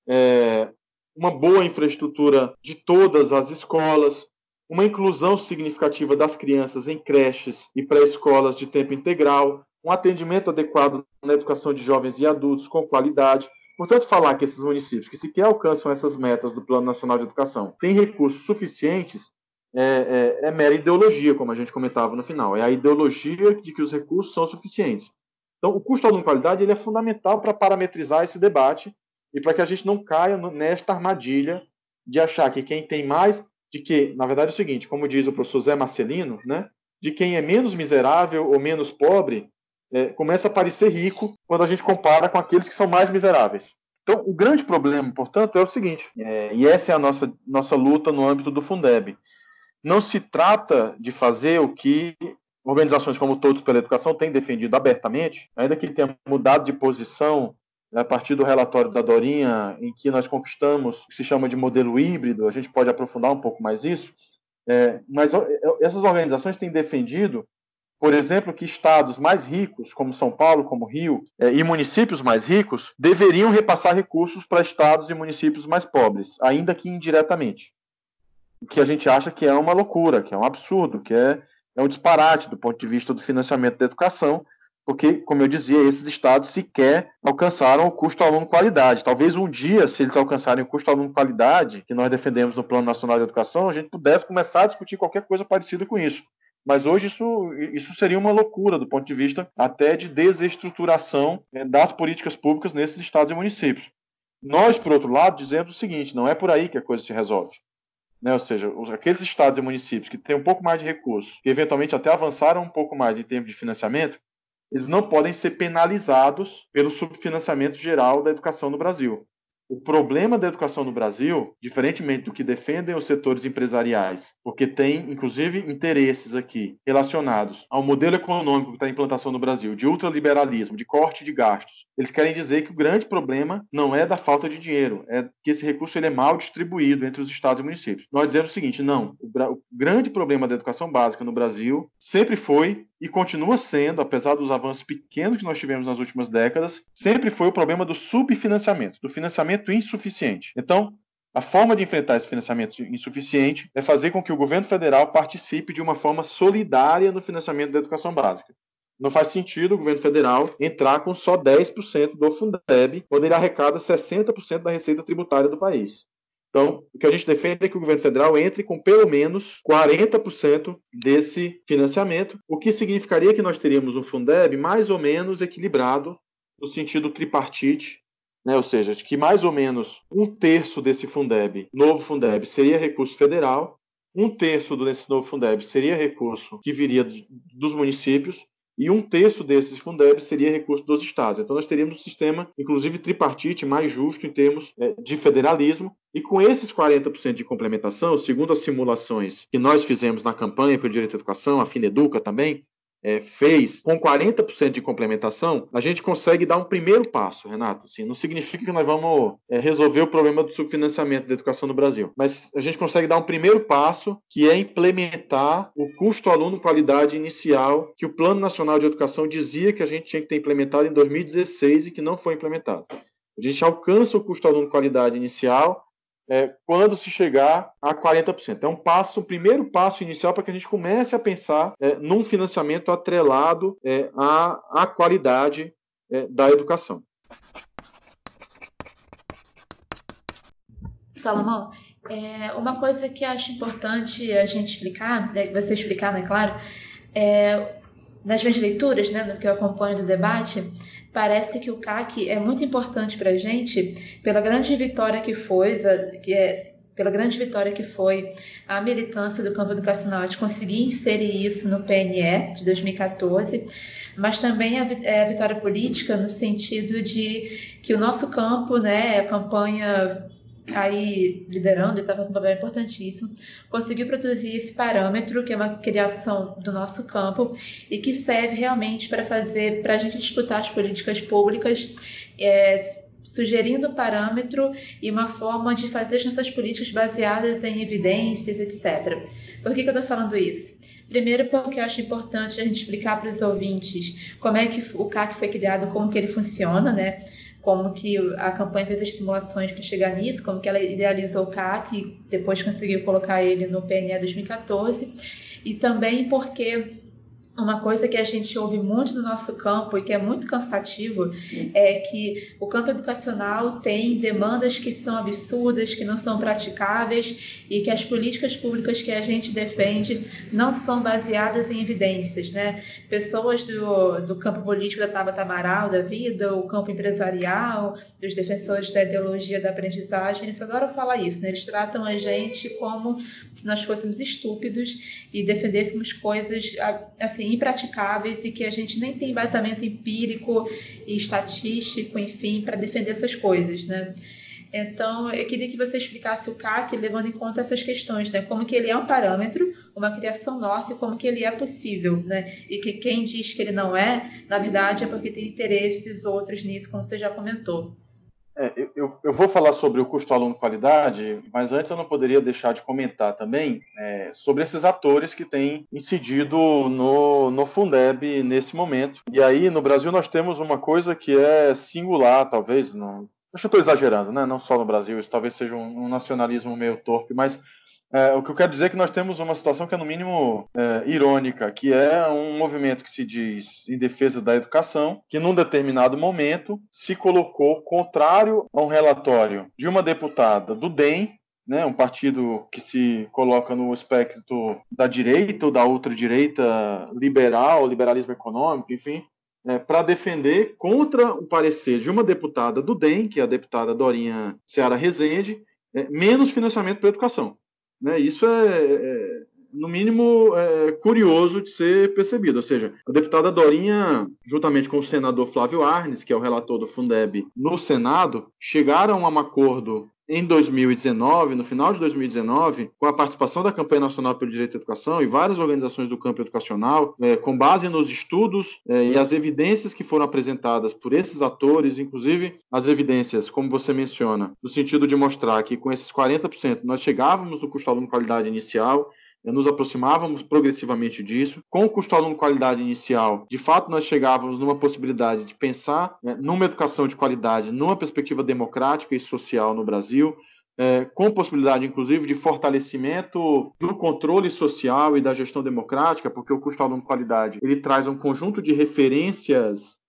é, uma boa infraestrutura de todas as escolas, uma inclusão significativa das crianças em creches e pré-escolas de tempo integral, um atendimento adequado na educação de jovens e adultos com qualidade. Portanto, falar que esses municípios que sequer alcançam essas metas do Plano Nacional de Educação têm recursos suficientes é, é, é mera ideologia, como a gente comentava no final. É a ideologia de que os recursos são suficientes. Então, o custo aluno qualidade ele é fundamental para parametrizar esse debate e para que a gente não caia nesta armadilha de achar que quem tem mais de que, na verdade, é o seguinte, como diz o professor Zé Marcelino, né, de quem é menos miserável ou menos pobre é, começa a parecer rico quando a gente compara com aqueles que são mais miseráveis. Então, o grande problema, portanto, é o seguinte, é, e essa é a nossa, nossa luta no âmbito do Fundeb. Não se trata de fazer o que organizações como Todos pela Educação têm defendido abertamente, ainda que tenha mudado de posição a partir do relatório da Dorinha, em que nós conquistamos o que se chama de modelo híbrido, a gente pode aprofundar um pouco mais isso, é, mas essas organizações têm defendido, por exemplo, que estados mais ricos, como São Paulo, como Rio, é, e municípios mais ricos, deveriam repassar recursos para estados e municípios mais pobres, ainda que indiretamente. O que a gente acha que é uma loucura, que é um absurdo, que é, é um disparate do ponto de vista do financiamento da educação, porque, como eu dizia, esses estados sequer alcançaram o custo aluno qualidade. Talvez um dia, se eles alcançarem o custo aluno qualidade, que nós defendemos no Plano Nacional de Educação, a gente pudesse começar a discutir qualquer coisa parecida com isso. Mas hoje isso, isso seria uma loucura do ponto de vista até de desestruturação né, das políticas públicas nesses estados e municípios. Nós, por outro lado, dizemos o seguinte: não é por aí que a coisa se resolve. Né? Ou seja, aqueles estados e municípios que têm um pouco mais de recursos, que eventualmente até avançaram um pouco mais em termos de financiamento, eles não podem ser penalizados pelo subfinanciamento geral da educação no Brasil. O problema da educação no Brasil, diferentemente do que defendem os setores empresariais, porque tem, inclusive, interesses aqui relacionados ao modelo econômico que está em implantação no Brasil, de ultraliberalismo, de corte de gastos, eles querem dizer que o grande problema não é da falta de dinheiro, é que esse recurso ele é mal distribuído entre os estados e municípios. Nós dizemos o seguinte: não, o, o grande problema da educação básica no Brasil sempre foi e continua sendo, apesar dos avanços pequenos que nós tivemos nas últimas décadas, sempre foi o problema do subfinanciamento, do financiamento insuficiente. Então, a forma de enfrentar esse financiamento insuficiente é fazer com que o governo federal participe de uma forma solidária no financiamento da educação básica. Não faz sentido o governo federal entrar com só 10% do Fundeb, quando ele arrecada 60% da receita tributária do país. Então, o que a gente defende é que o governo federal entre com pelo menos 40% desse financiamento, o que significaria que nós teríamos um Fundeb mais ou menos equilibrado no sentido tripartite, né? ou seja, que mais ou menos um terço desse Fundeb, novo Fundeb, seria recurso federal, um terço desse novo Fundeb seria recurso que viria dos municípios e um terço desses Fundeb seria recurso dos estados. Então nós teríamos um sistema, inclusive tripartite, mais justo em termos é, de federalismo. E com esses 40% de complementação, segundo as simulações que nós fizemos na campanha pelo direito à educação, a Fineduca também, é, fez com 40% de complementação, a gente consegue dar um primeiro passo, Renato. Assim, não significa que nós vamos é, resolver o problema do subfinanciamento da educação no Brasil, mas a gente consegue dar um primeiro passo, que é implementar o custo aluno qualidade inicial que o Plano Nacional de Educação dizia que a gente tinha que ter implementado em 2016 e que não foi implementado. A gente alcança o custo aluno qualidade inicial é, quando se chegar a 40%. É um passo, o primeiro passo inicial para que a gente comece a pensar é, num financiamento atrelado é, à, à qualidade é, da educação. Salomão, é, uma coisa que acho importante a gente explicar, né, você explicar, né, claro, é, nas minhas leituras, né, no que eu acompanho do debate, parece que o CAC é muito importante para a gente pela grande vitória que foi, que é, pela grande vitória que foi a militância do campo educacional de conseguir inserir isso no PNE de 2014, mas também a, é, a vitória política no sentido de que o nosso campo, né, a campanha aí liderando e está fazendo um papel importantíssimo, conseguiu produzir esse parâmetro, que é uma criação do nosso campo, e que serve realmente para fazer, para a gente disputar as políticas públicas, é, sugerindo parâmetro e uma forma de fazer as nossas políticas baseadas em evidências, etc. Por que, que eu estou falando isso? Primeiro, porque eu acho importante a gente explicar para os ouvintes como é que o CAC foi criado, como que ele funciona, né? Como que a campanha fez as simulações para chegar nisso, como que ela idealizou o CAC e depois conseguiu colocar ele no PNE 2014, e também porque uma coisa que a gente ouve muito do nosso campo e que é muito cansativo é que o campo educacional tem demandas que são absurdas, que não são praticáveis e que as políticas públicas que a gente defende não são baseadas em evidências, né? Pessoas do, do campo político da Tabata Amaral, da vida, o campo empresarial, os defensores da ideologia da aprendizagem, eles adoram falar isso, né? Eles tratam a gente como se nós fôssemos estúpidos e defendêssemos coisas assim assim, impraticáveis e que a gente nem tem embasamento empírico e estatístico, enfim, para defender essas coisas, né? Então, eu queria que você explicasse o CAC levando em conta essas questões, né? Como que ele é um parâmetro, uma criação nossa e como que ele é possível, né? E que quem diz que ele não é, na verdade, é porque tem interesses outros nisso, como você já comentou. É, eu, eu, vou falar sobre o custo aluno qualidade, mas antes eu não poderia deixar de comentar também é, sobre esses atores que têm incidido no, no Fundeb nesse momento. E aí, no Brasil, nós temos uma coisa que é singular, talvez, não, acho que estou exagerando, né? não só no Brasil, isso talvez seja um, um nacionalismo meio torpe, mas é, o que eu quero dizer é que nós temos uma situação que é, no mínimo, é, irônica, que é um movimento que se diz em defesa da educação, que num determinado momento se colocou contrário a um relatório de uma deputada do DEM, né, um partido que se coloca no espectro da direita ou da ultradireita liberal, liberalismo econômico, enfim, é, para defender contra o parecer de uma deputada do DEM, que é a deputada Dorinha Seara Rezende, é, menos financiamento para a educação. Né? Isso é, é no mínimo, é, curioso de ser percebido. Ou seja, a deputada Dorinha, juntamente com o senador Flávio Arnes, que é o relator do Fundeb no Senado, chegaram a um acordo em 2019, no final de 2019, com a participação da Campanha Nacional pelo Direito à Educação e várias organizações do campo educacional, é, com base nos estudos é, e as evidências que foram apresentadas por esses atores, inclusive as evidências, como você menciona, no sentido de mostrar que com esses 40% nós chegávamos no custo aluno qualidade inicial, nos aproximávamos progressivamente disso. Com o custo aluno qualidade inicial, de fato, nós chegávamos numa possibilidade de pensar né, numa educação de qualidade, numa perspectiva democrática e social no Brasil, é, com possibilidade, inclusive, de fortalecimento do controle social e da gestão democrática, porque o custo aluno qualidade ele traz um conjunto de referências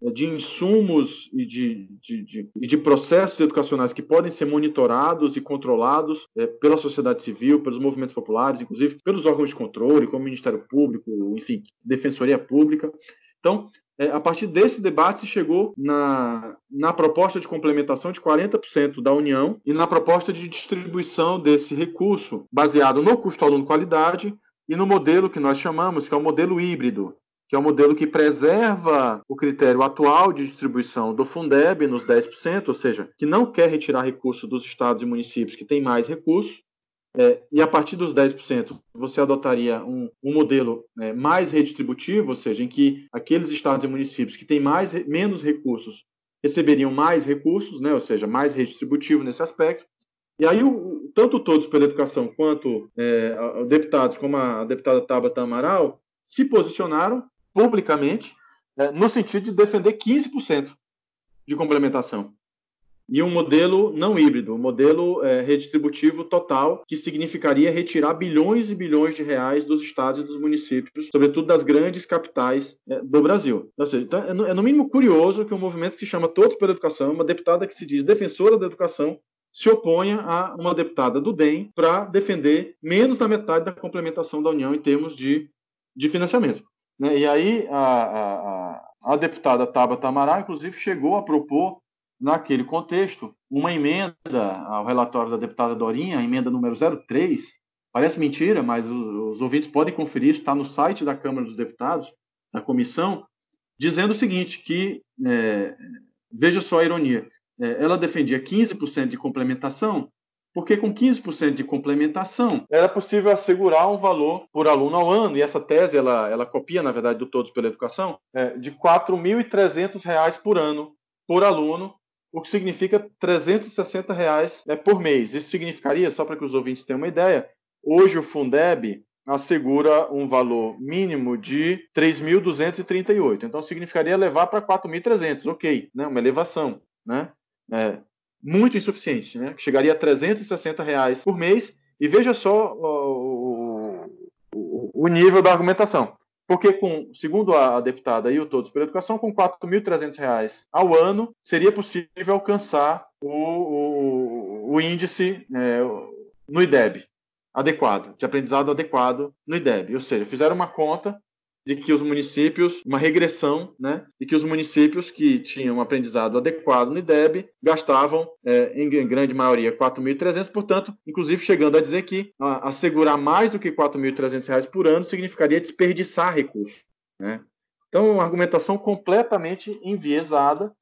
de insumos e de, de, de, de, processos educacionais que podem ser monitorados e controlados é, pela sociedade civil, pelos movimentos populares, inclusive pelos órgãos de controle, como o Ministério Público, enfim, Defensoria Pública. Então, é, a partir desse debate se chegou na, na proposta de complementação de 40% da União e na proposta de distribuição desse recurso baseado no custo aluno qualidade e no modelo que nós chamamos, que é o modelo híbrido, que é um modelo que preserva o critério atual de distribuição do Fundeb nos 10%, ou seja, que não quer retirar recursos dos estados e municípios que têm mais recursos, é, e a partir dos 10% você adotaria um, um modelo é, mais redistributivo, ou seja, em que aqueles estados e municípios que têm mais, menos recursos receberiam mais recursos, né, ou seja, mais redistributivo nesse aspecto. E aí, o, tanto todos pela educação quanto é, deputados, como a deputada Tabata Amaral, se posicionaram publicamente é, no sentido de defender 15% de complementação. E um modelo não híbrido, um modelo é, redistributivo total, que significaria retirar bilhões e bilhões de reais dos estados e dos municípios, sobretudo das grandes capitais é, do Brasil. Ou seja, então, é, no, é no mínimo curioso que um movimento que se chama Todos pela Educação, uma deputada que se diz defensora da educação, se oponha a uma deputada do DEM para defender menos da metade da complementação da União em termos de, de financiamento. Né? E aí a, a, A deputada Tabata Amaral, inclusive, chegou a propor, naquele contexto, uma emenda ao relatório da deputada Dorinha, a emenda número 03. Parece mentira, mas os, os ouvintes podem conferir, isso está no site da Câmara dos Deputados, da comissão, dizendo o seguinte, que, é, veja só a ironia, é, ela defendia 15% de complementação, porque com 15% de complementação era possível assegurar um valor por aluno ao ano, e essa tese ela, ela copia, na verdade, do Todos pela Educação, é, de R$ 4.300 por ano por aluno, o que significa 360 reais, é, por mês. Isso significaria, só para que os ouvintes tenham uma ideia, hoje o Fundeb assegura um valor mínimo de 3.238. Então, significaria levar para 4.300, ok, né? uma elevação. Né? É, muito insuficiente, né? que chegaria a 360 reais por mês. E veja só o, o, o nível da argumentação. Porque, com, segundo a deputada e o Todos pela Educação, com R$ 4.300 ao ano, seria possível alcançar o, o, o índice é, no IDEB adequado, de aprendizado adequado no IDEB. Ou seja, fizeram uma conta de que os municípios, uma regressão, né, de que os municípios que tinham um aprendizado adequado no IDEB gastavam, é, em grande maioria, 4.300, portanto, inclusive chegando a dizer que a, assegurar mais do que 4.300 reais por ano significaria desperdiçar recursos. Né? Então, uma argumentação completamente enviesada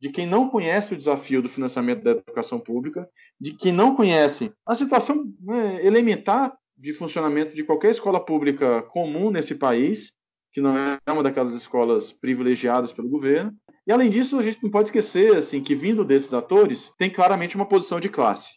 de quem não conhece o desafio do financiamento da educação pública, de quem não conhece a situação né, elementar de funcionamento de qualquer escola pública comum nesse país, que não é uma daquelas escolas privilegiadas pelo governo. E além disso, a gente não pode esquecer assim que vindo desses atores tem claramente uma posição de classe,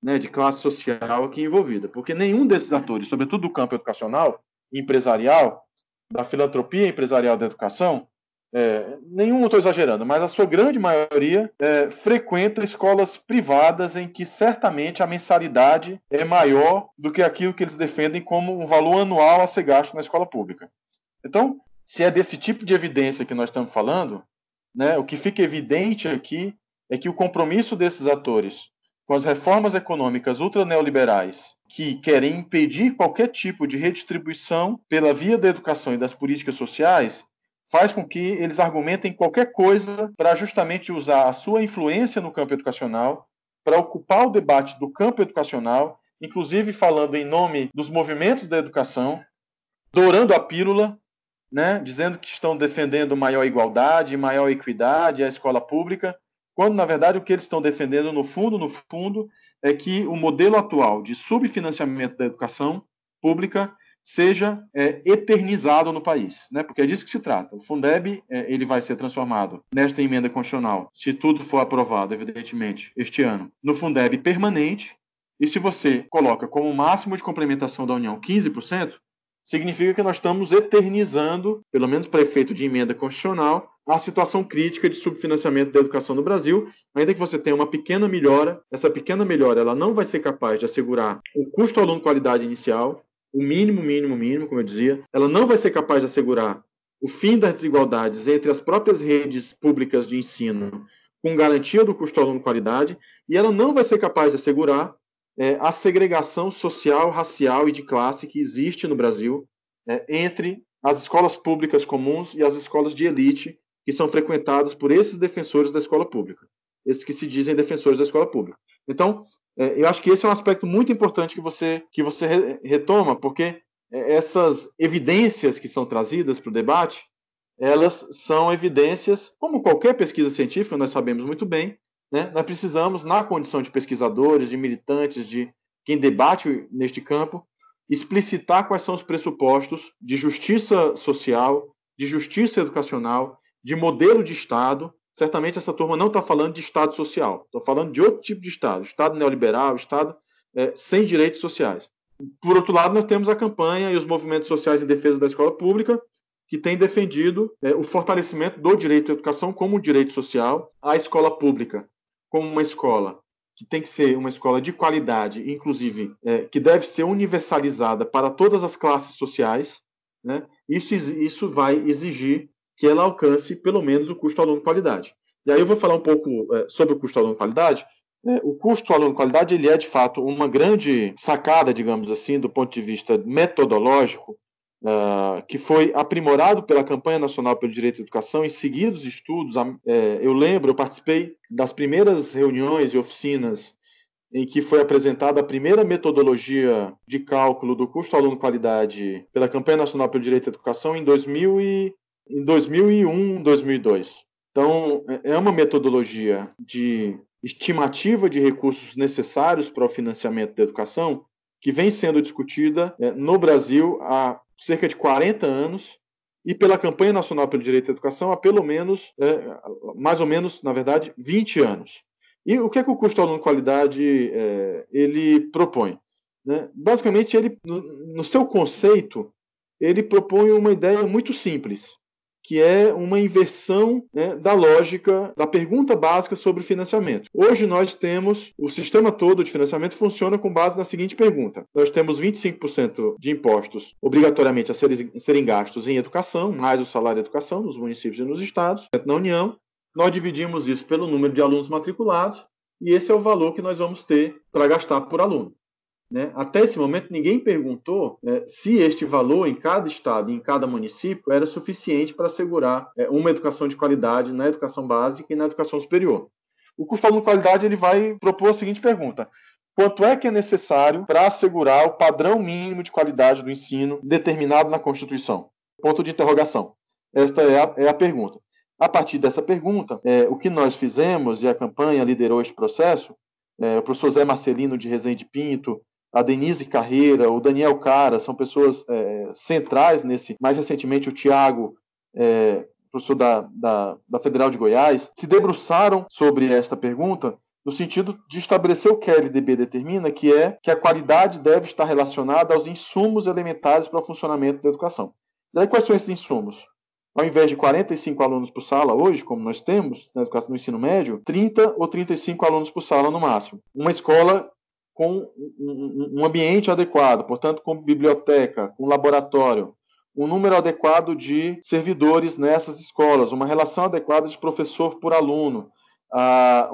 né, de classe social aqui envolvida, porque nenhum desses atores, sobretudo do campo educacional, empresarial, da filantropia empresarial da educação, é, nenhum estou exagerando, mas a sua grande maioria é, frequenta escolas privadas em que certamente a mensalidade é maior do que aquilo que eles defendem como um valor anual a ser gasto na escola pública. Então, se é desse tipo de evidência que nós estamos falando, né, o que fica evidente aqui é que o compromisso desses atores com as reformas econômicas ultraneoliberais que querem impedir qualquer tipo de redistribuição pela via da educação e das políticas sociais faz com que eles argumentem qualquer coisa para justamente usar a sua influência no campo educacional para ocupar o debate do campo educacional, inclusive falando em nome dos movimentos da educação, dourando a pílula né, dizendo que estão defendendo maior igualdade, maior equidade, a escola pública, quando na verdade o que eles estão defendendo no fundo, no fundo, é que o modelo atual de subfinanciamento da educação pública seja é, eternizado no país, né? Porque é disso que se trata. O Fundeb é, ele vai ser transformado nesta emenda constitucional, se tudo for aprovado, evidentemente, este ano, no Fundeb permanente. E se você coloca como máximo de complementação da União 15%, significa que nós estamos eternizando, pelo menos para efeito de emenda constitucional, a situação crítica de subfinanciamento da educação no Brasil, ainda que você tenha uma pequena melhora, essa pequena melhora ela não vai ser capaz de assegurar o custo aluno qualidade inicial, o mínimo, mínimo, mínimo, como eu dizia, ela não vai ser capaz de assegurar o fim das desigualdades entre as próprias redes públicas de ensino com garantia do custo aluno qualidade, e ela não vai ser capaz de assegurar é, a segregação social, racial e de classe que existe no Brasil é, entre as escolas públicas comuns e as escolas de elite que são frequentadas por esses defensores da escola pública, esses que se dizem defensores da escola pública. Então, é, eu acho que esse é um aspecto muito importante que você que você retoma, porque é, essas evidências que são trazidas para o debate, elas são evidências, como qualquer pesquisa científica, nós sabemos muito bem, né? Nós precisamos, na condição de pesquisadores, de militantes, de quem debate neste campo, explicitar quais são os pressupostos de justiça social, de justiça educacional, de modelo de Estado. Certamente essa turma não está falando de Estado social, estou falando de outro tipo de Estado, Estado neoliberal, Estado é, sem direitos sociais. Por outro lado, nós temos a campanha e os movimentos sociais em defesa da escola pública, que tem defendido é, o fortalecimento do direito à educação como um direito social, à escola pública como uma escola que tem que ser uma escola de qualidade, inclusive é, que deve ser universalizada para todas as classes sociais, né? isso, isso vai exigir que ela alcance pelo menos o custo aluno qualidade. E aí eu vou falar um pouco é, sobre o custo aluno qualidade. É, o custo aluno qualidade ele é de fato uma grande sacada, digamos assim, do ponto de vista metodológico, uh, que foi aprimorado pela Campanha Nacional pelo Direito à Educação, em seguidos estudos. Uh, eu lembro, eu participei das primeiras reuniões e oficinas em que foi apresentada a primeira metodologia de cálculo do custo aluno-qualidade pela Campanha Nacional pelo Direito à Educação em, 2000 e, em 2001, 2002. Então, é, é uma metodologia de estimativa de recursos necessários para o financiamento da educação que vem sendo discutida é, no Brasil há cerca de 40 anos e pela Campanha Nacional pelo Direito à Educação há pelo menos, é, mais ou menos, na verdade, 20 anos. E o que é que o custo aluno qualidade é, ele propõe? Né? Basicamente, ele, no, no seu conceito, ele propõe uma ideia muito simples que é uma inversão né, da lógica da pergunta básica sobre financiamento. Hoje nós temos o sistema todo de financiamento funciona com base na seguinte pergunta: nós temos 25% de impostos obrigatoriamente a serem, serem gastos em educação, mais o salário de educação nos municípios e nos estados, na União. Nós dividimos isso pelo número de alunos matriculados e esse é o valor que nós vamos ter para gastar por aluno. Né? Até esse momento, ninguém perguntou né, se este valor em cada estado, em cada município, era suficiente para assegurar é, uma educação de qualidade na educação básica e na educação superior. O custo de qualidade ele vai propor a seguinte pergunta: quanto é que é necessário para assegurar o padrão mínimo de qualidade do ensino determinado na Constituição? Ponto de interrogação. Esta é a, é a pergunta. A partir dessa pergunta, é, o que nós fizemos, e a campanha liderou este processo, é, o professor Zé Marcelino de Rezende Pinto, a Denise Carreira, o Daniel Cara, são pessoas é, centrais nesse. Mais recentemente, o Tiago, é, professor da, da, da Federal de Goiás, se debruçaram sobre esta pergunta no sentido de estabelecer o que a LDB determina, que é que a qualidade deve estar relacionada aos insumos elementares para o funcionamento da educação. Daí, quais são esses insumos? Ao invés de 45 alunos por sala hoje, como nós temos na educação do ensino médio, 30 ou 35 alunos por sala no máximo. Uma escola com um ambiente adequado, portanto, com biblioteca, com laboratório, um número adequado de servidores nessas escolas, uma relação adequada de professor por aluno,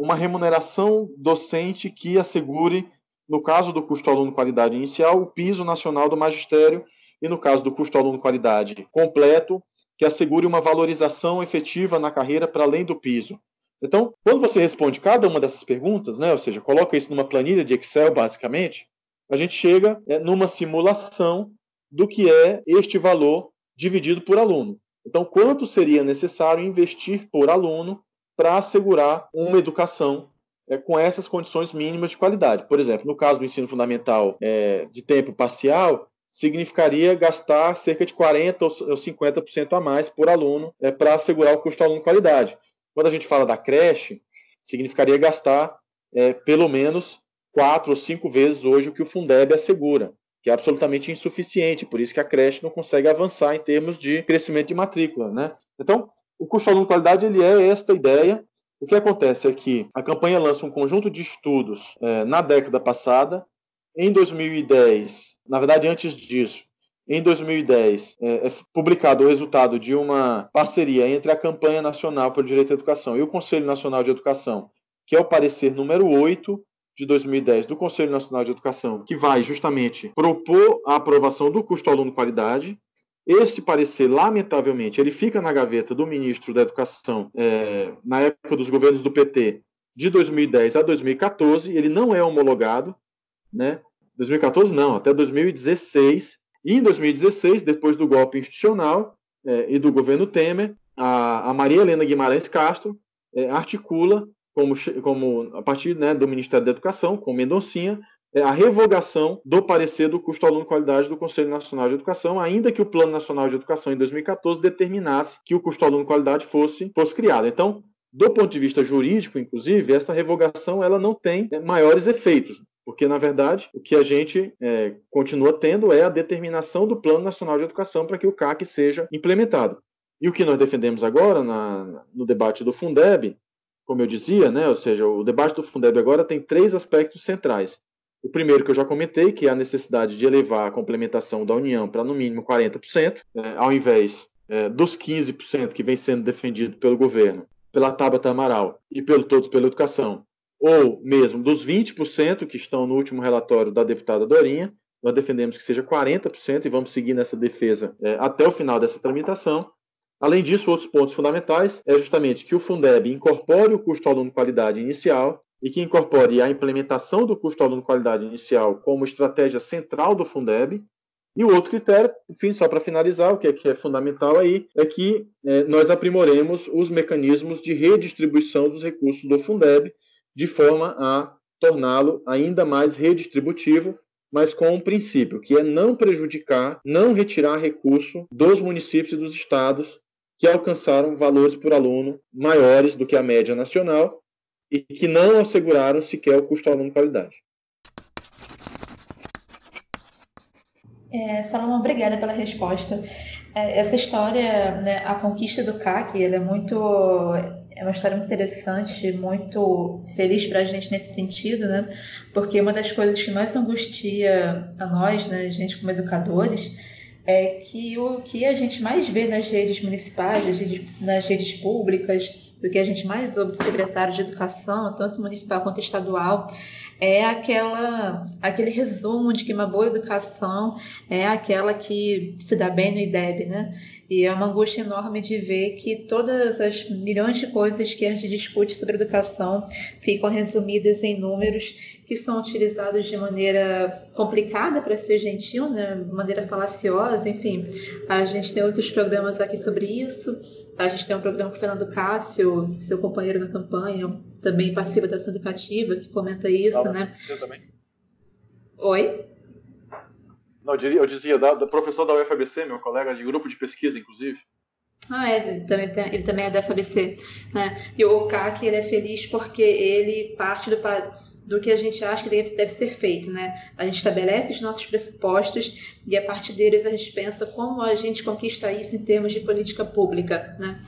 uma remuneração docente que assegure, no caso do custo aluno qualidade inicial, o piso nacional do magistério e, no caso do custo aluno qualidade completo, que assegure uma valorização efetiva na carreira para além do piso. Então, quando você responde cada uma dessas perguntas, né, ou seja, coloca isso numa planilha de Excel, basicamente, a gente chega é, numa simulação do que é este valor dividido por aluno. Então, quanto seria necessário investir por aluno para assegurar uma educação é, com essas condições mínimas de qualidade? Por exemplo, no caso do ensino fundamental é, de tempo parcial, significaria gastar cerca de 40% ou 50% a mais por aluno é, para assegurar o custo aluno qualidade. Quando a gente fala da creche, significaria gastar é, pelo menos quatro ou cinco vezes hoje o que o Fundeb assegura, que é absolutamente insuficiente, por isso que a creche não consegue avançar em termos de crescimento de matrícula. Né? Então, o custo aluno qualidade ele é esta ideia. O que acontece é que a campanha lança um conjunto de estudos é, na década passada. Em 2010, na verdade, antes disso, em 2010, é, é publicado o resultado de uma parceria entre a Campanha Nacional pelo Direito à Educação e o Conselho Nacional de Educação, que é o parecer número 8 de 2010 do Conselho Nacional de Educação, que vai justamente propor a aprovação do custo aluno qualidade. Este parecer, lamentavelmente, ele fica na gaveta do ministro da Educação é, na época dos governos do PT, de 2010 a 2014. Ele não é homologado, né? 2014 não, até 2016 e em 2016, depois do golpe institucional é, e do governo Temer, a, a Maria Helena Guimarães Castro é, articula, como, como a partir né, do Ministério da Educação, com Mendoncinha, é, a revogação do parecer do custo aluno-qualidade do Conselho Nacional de Educação, ainda que o Plano Nacional de Educação em 2014 determinasse que o custo aluno-qualidade fosse, fosse criado. Então, do ponto de vista jurídico, inclusive, essa revogação ela não tem é, maiores efeitos. Porque, na verdade, o que a gente é, continua tendo é a determinação do Plano Nacional de Educação para que o CAC seja implementado. E o que nós defendemos agora na, no debate do Fundeb, como eu dizia, né, ou seja, o debate do Fundeb agora tem três aspectos centrais. O primeiro que eu já comentei, que é a necessidade de elevar a complementação da União para no mínimo 40%, é, ao invés é, dos 15% que vem sendo defendido pelo governo, pela Tabata Amaral e pelo Todos pela Educação, ou mesmo dos 20% que estão no último relatório da deputada Dorinha, nós defendemos que seja 40% e vamos seguir nessa defesa é, até o final dessa tramitação. Além disso, outros pontos fundamentais é justamente que o Fundeb incorpore o custo aluno qualidade inicial e que incorpore a implementação do custo aluno qualidade inicial como estratégia central do Fundeb. E o outro critério, enfim, só para finalizar, o que é, que é fundamental aí, é que é, nós aprimoremos os mecanismos de redistribuição dos recursos do Fundeb, de forma a torná-lo ainda mais redistributivo, mas com um princípio, que é não prejudicar, não retirar recurso dos municípios e dos estados que alcançaram valores por aluno maiores do que a média nacional e que não asseguraram sequer o custo aluno qualidade. É, Salomão, obrigada pela resposta. É, essa história, né, a conquista do CAC, ela é muito é uma história muito interessante, muito feliz para a gente nesse sentido, né? Porque uma das coisas que mais angustia a nós, né, gente como educadores, é que o que a gente mais vê nas redes municipais, nas redes públicas, do que a gente mais ouve de secretários de educação, tanto municipal quanto estadual, é aquela, aquele resumo de que uma boa educação é aquela que se dá bem no IDEB, né? E é uma angústia enorme de ver que todas as milhões de coisas que a gente discute sobre educação ficam resumidas em números que são utilizados de maneira complicada, para ser gentil, né? de maneira falaciosa, enfim. A gente tem outros programas aqui sobre isso. A gente tem um programa com o Fernando Cássio, seu companheiro na campanha, também participa da ação educativa, que comenta isso, Fala, né? Eu também. Oi? Não, eu dizia, eu dizia da, da professor da UFABC, meu colega de grupo de pesquisa, inclusive. Ah, é, ele também, tem, ele também é da FABC, né? E o CAC, ele é feliz porque ele parte do, do que a gente acha que deve, deve ser feito, né? A gente estabelece os nossos pressupostos e a partir deles a gente pensa como a gente conquista isso em termos de política pública, né?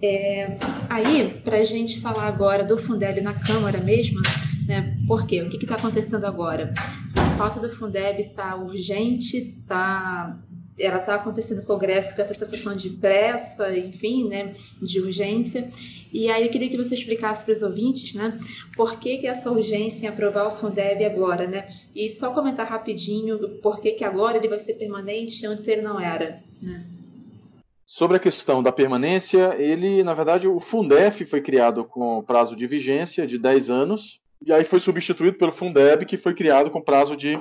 É, aí, para a gente falar agora do Fundeb na Câmara mesmo, né? Por quê? O que está acontecendo agora? A falta do Fundeb está urgente, tá, ela está acontecendo no Congresso com essa sensação de pressa, enfim, né, de urgência. E aí eu queria que você explicasse para os ouvintes, né, por que, que essa urgência em aprovar o Fundeb agora, né? E só comentar rapidinho por que, que agora ele vai ser permanente antes ele não era, né? Sobre a questão da permanência, ele, na verdade, o Fundef foi criado com prazo de vigência de 10 anos, e aí foi substituído pelo Fundeb, que foi criado com prazo de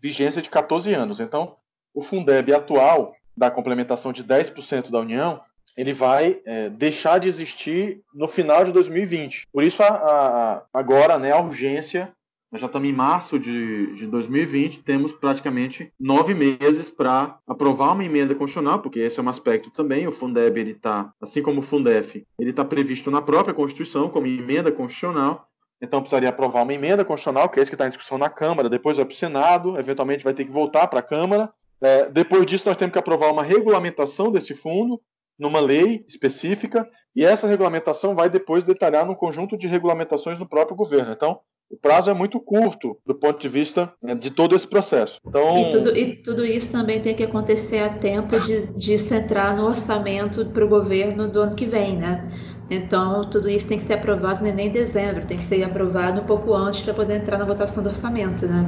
vigência de 14 anos. Então, o Fundeb atual, da complementação de 10% da União, ele vai é, deixar de existir no final de 2020. Por isso, a, a, agora, né, a urgência nós já estamos em março de, de 2020, temos praticamente nove meses para aprovar uma emenda constitucional, porque esse é um aspecto também. O Fundeb, ele está, assim como o Fundef, ele está previsto na própria Constituição como emenda constitucional. Então precisaria aprovar uma emenda constitucional, que é esse que está em discussão na Câmara, depois vai para o Senado, eventualmente vai ter que voltar para a Câmara. É, depois disso, nós temos que aprovar uma regulamentação desse fundo, numa lei específica, e essa regulamentação vai depois detalhar num conjunto de regulamentações no próprio governo. Então, o prazo é muito curto do ponto de vista né, de todo esse processo. Então... E, tudo, e tudo isso também tem que acontecer a tempo de, de entrar no orçamento para o governo do ano que vem, né? Então, tudo isso tem que ser aprovado nem em dezembro, tem que ser aprovado um pouco antes para poder entrar na votação do orçamento, né?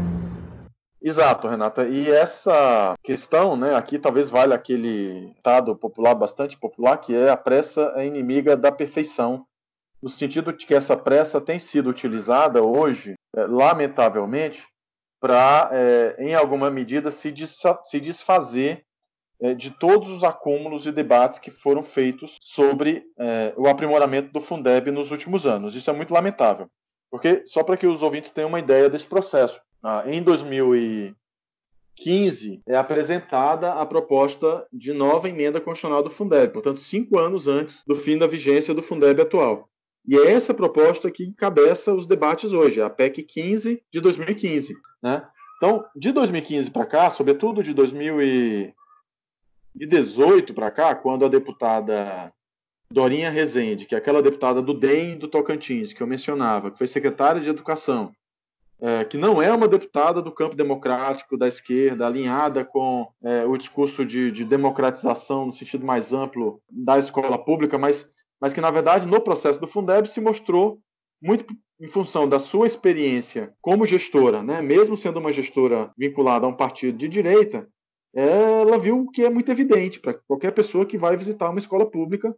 Exato, Renata. E essa questão, né, aqui talvez valha aquele dado popular, bastante popular, que é a pressa é inimiga da perfeição no sentido de que essa pressa tem sido utilizada hoje, é, lamentavelmente, para, é, em alguma medida, se, se desfazer de todos os acúmulos e debates que foram feitos sobre é, o aprimoramento do Fundeb nos últimos anos. Isso é muito lamentável, porque, só para que os ouvintes tenham uma ideia desse processo, ah, em 2015 é apresentada a proposta de nova emenda constitucional do Fundeb, portanto, cinco anos antes do fim da vigência do Fundeb atual. E é essa proposta que encabeça os debates hoje, a PEC 15 de 2015. Né? Então, de 2015 para cá, sobretudo de 2018 para cá, quando a deputada Dorinha Rezende, que é aquela deputada do DEM do Tocantins, que eu mencionava, que foi secretária de Educação, é, que não é uma deputada do campo democrático da esquerda, alinhada com é, o discurso de, de democratização no sentido mais amplo da escola pública, mas mas que, na verdade, no processo do Fundeb se mostrou muito em função da sua experiência como gestora, né, mesmo sendo uma gestora vinculada a um partido de direita, ela viu o que é muito evidente para qualquer pessoa que vai visitar uma escola pública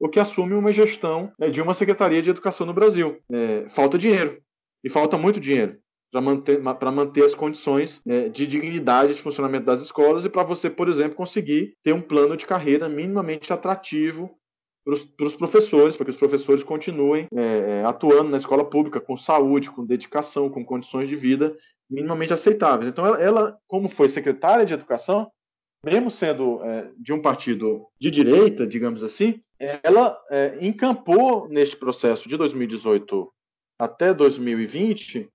ou que assume uma gestão né, de uma secretaria de educação no Brasil. É, falta dinheiro, e falta muito dinheiro para manter, manter as condições é, de dignidade de funcionamento das escolas e para você, por exemplo, conseguir ter um plano de carreira minimamente atrativo para os professores, para que os professores continuem é, é, atuando na escola pública com saúde, com dedicação, com condições de vida minimamente aceitáveis. Então, ela, ela como foi secretária de educação, mesmo sendo é, de um partido de direita, digamos assim, ela é, encampou neste processo de 2018 até 2020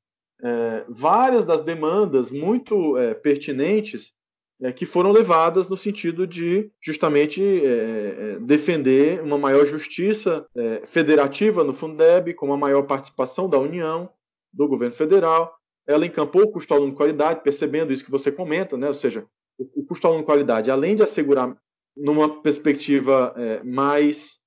é, várias das demandas muito é, pertinentes é, que foram levadas no sentido de justamente é, defender uma maior justiça federativa no Fundeb, com uma maior participação da União, do governo federal. Ela encampou o custo aluno qualidade, percebendo isso que você comenta, né? ou seja, o, custo aluno qualidade, além de assegurar numa perspectiva é, mais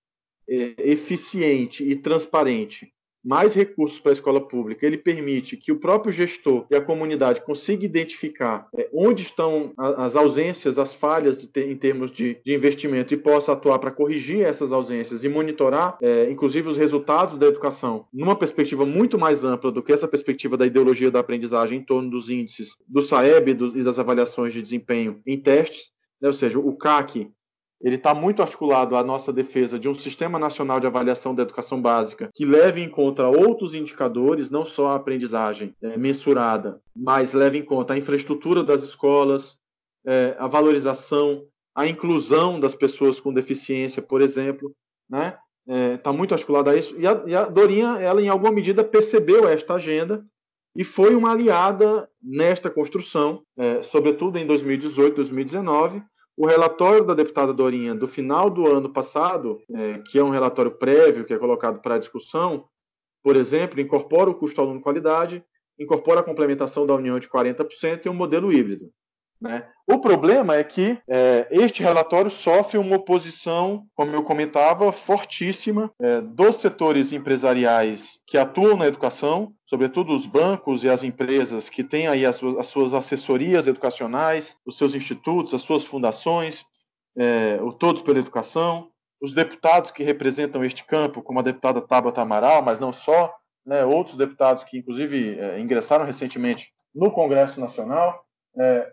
é, eficiente e transparente mais recursos para a escola pública, ele permite que o próprio gestor e a comunidade consiga identificar é, onde estão as ausências, as falhas em termos de, de, investimento e possa atuar para corrigir essas ausências e monitorar, é, inclusive, os resultados da educação numa perspectiva muito mais ampla do que essa perspectiva da ideologia da aprendizagem em torno dos índices do SAEB e das avaliações de desempenho em testes, né? ou seja, o CAC ele está muito articulado à nossa defesa de um sistema nacional de avaliação da educação básica que leve em conta outros indicadores, não só a aprendizagem é, mensurada, mas leve em conta a infraestrutura das escolas, é, a valorização, a inclusão das pessoas com deficiência, por exemplo, né? Está é, muito articulado a isso. E a, e a Dorinha, ela em alguma medida percebeu esta agenda e foi uma aliada nesta construção, é, sobretudo em 2018, 2019, o relatório da deputada Dorinha do final do ano passado, é, que é um relatório prévio que é colocado para discussão, por exemplo, incorpora o custo aluno qualidade, incorpora a complementação da União de 40% e um modelo híbrido. Né? O problema é que é, este relatório sofre uma oposição, como eu comentava, fortíssima é, dos setores empresariais que atuam na educação, sobretudo os bancos e as empresas que têm aí as as suas assessorias educacionais, os seus institutos, as suas fundações, é, o Todos pela Educação, os deputados que representam este campo, como a deputada Tabata Amaral, mas não só, né, outros deputados que, inclusive, é, ingressaram recentemente no Congresso Nacional. É,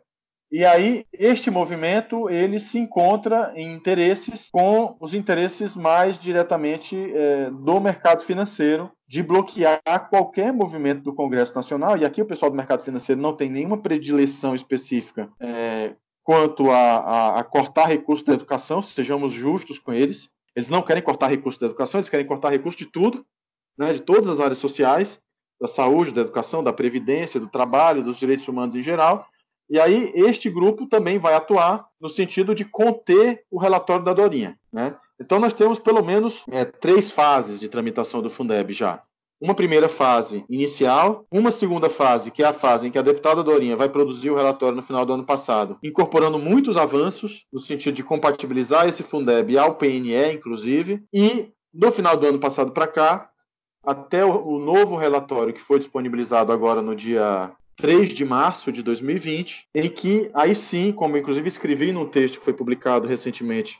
e aí este movimento ele se encontra em interesses com os interesses mais diretamente é, do mercado financeiro de bloquear qualquer movimento do Congresso Nacional. E aqui o pessoal do mercado financeiro não tem nenhuma predileção específica é, quanto a, a, a cortar recursos da educação, sejamos justos com eles. Eles não querem cortar recursos da educação, eles querem cortar recursos de tudo, né, de todas as áreas sociais, da saúde, da educação, da previdência, do trabalho, dos direitos humanos em geral e aí, este grupo também vai atuar no sentido de conter o relatório da Dorinha. Né? Então, nós temos pelo menos é, três fases de tramitação do Fundeb já. Uma primeira fase inicial, uma segunda fase, que é a fase em que a deputada Dorinha vai produzir o relatório no final do ano passado, incorporando muitos avanços, no sentido de compatibilizar esse Fundeb ao PNE, inclusive, e no final do ano passado para cá, até o, novo relatório que foi disponibilizado agora no dia 3 de março de 2020, em que aí sim, como inclusive escrevi num texto que foi publicado recentemente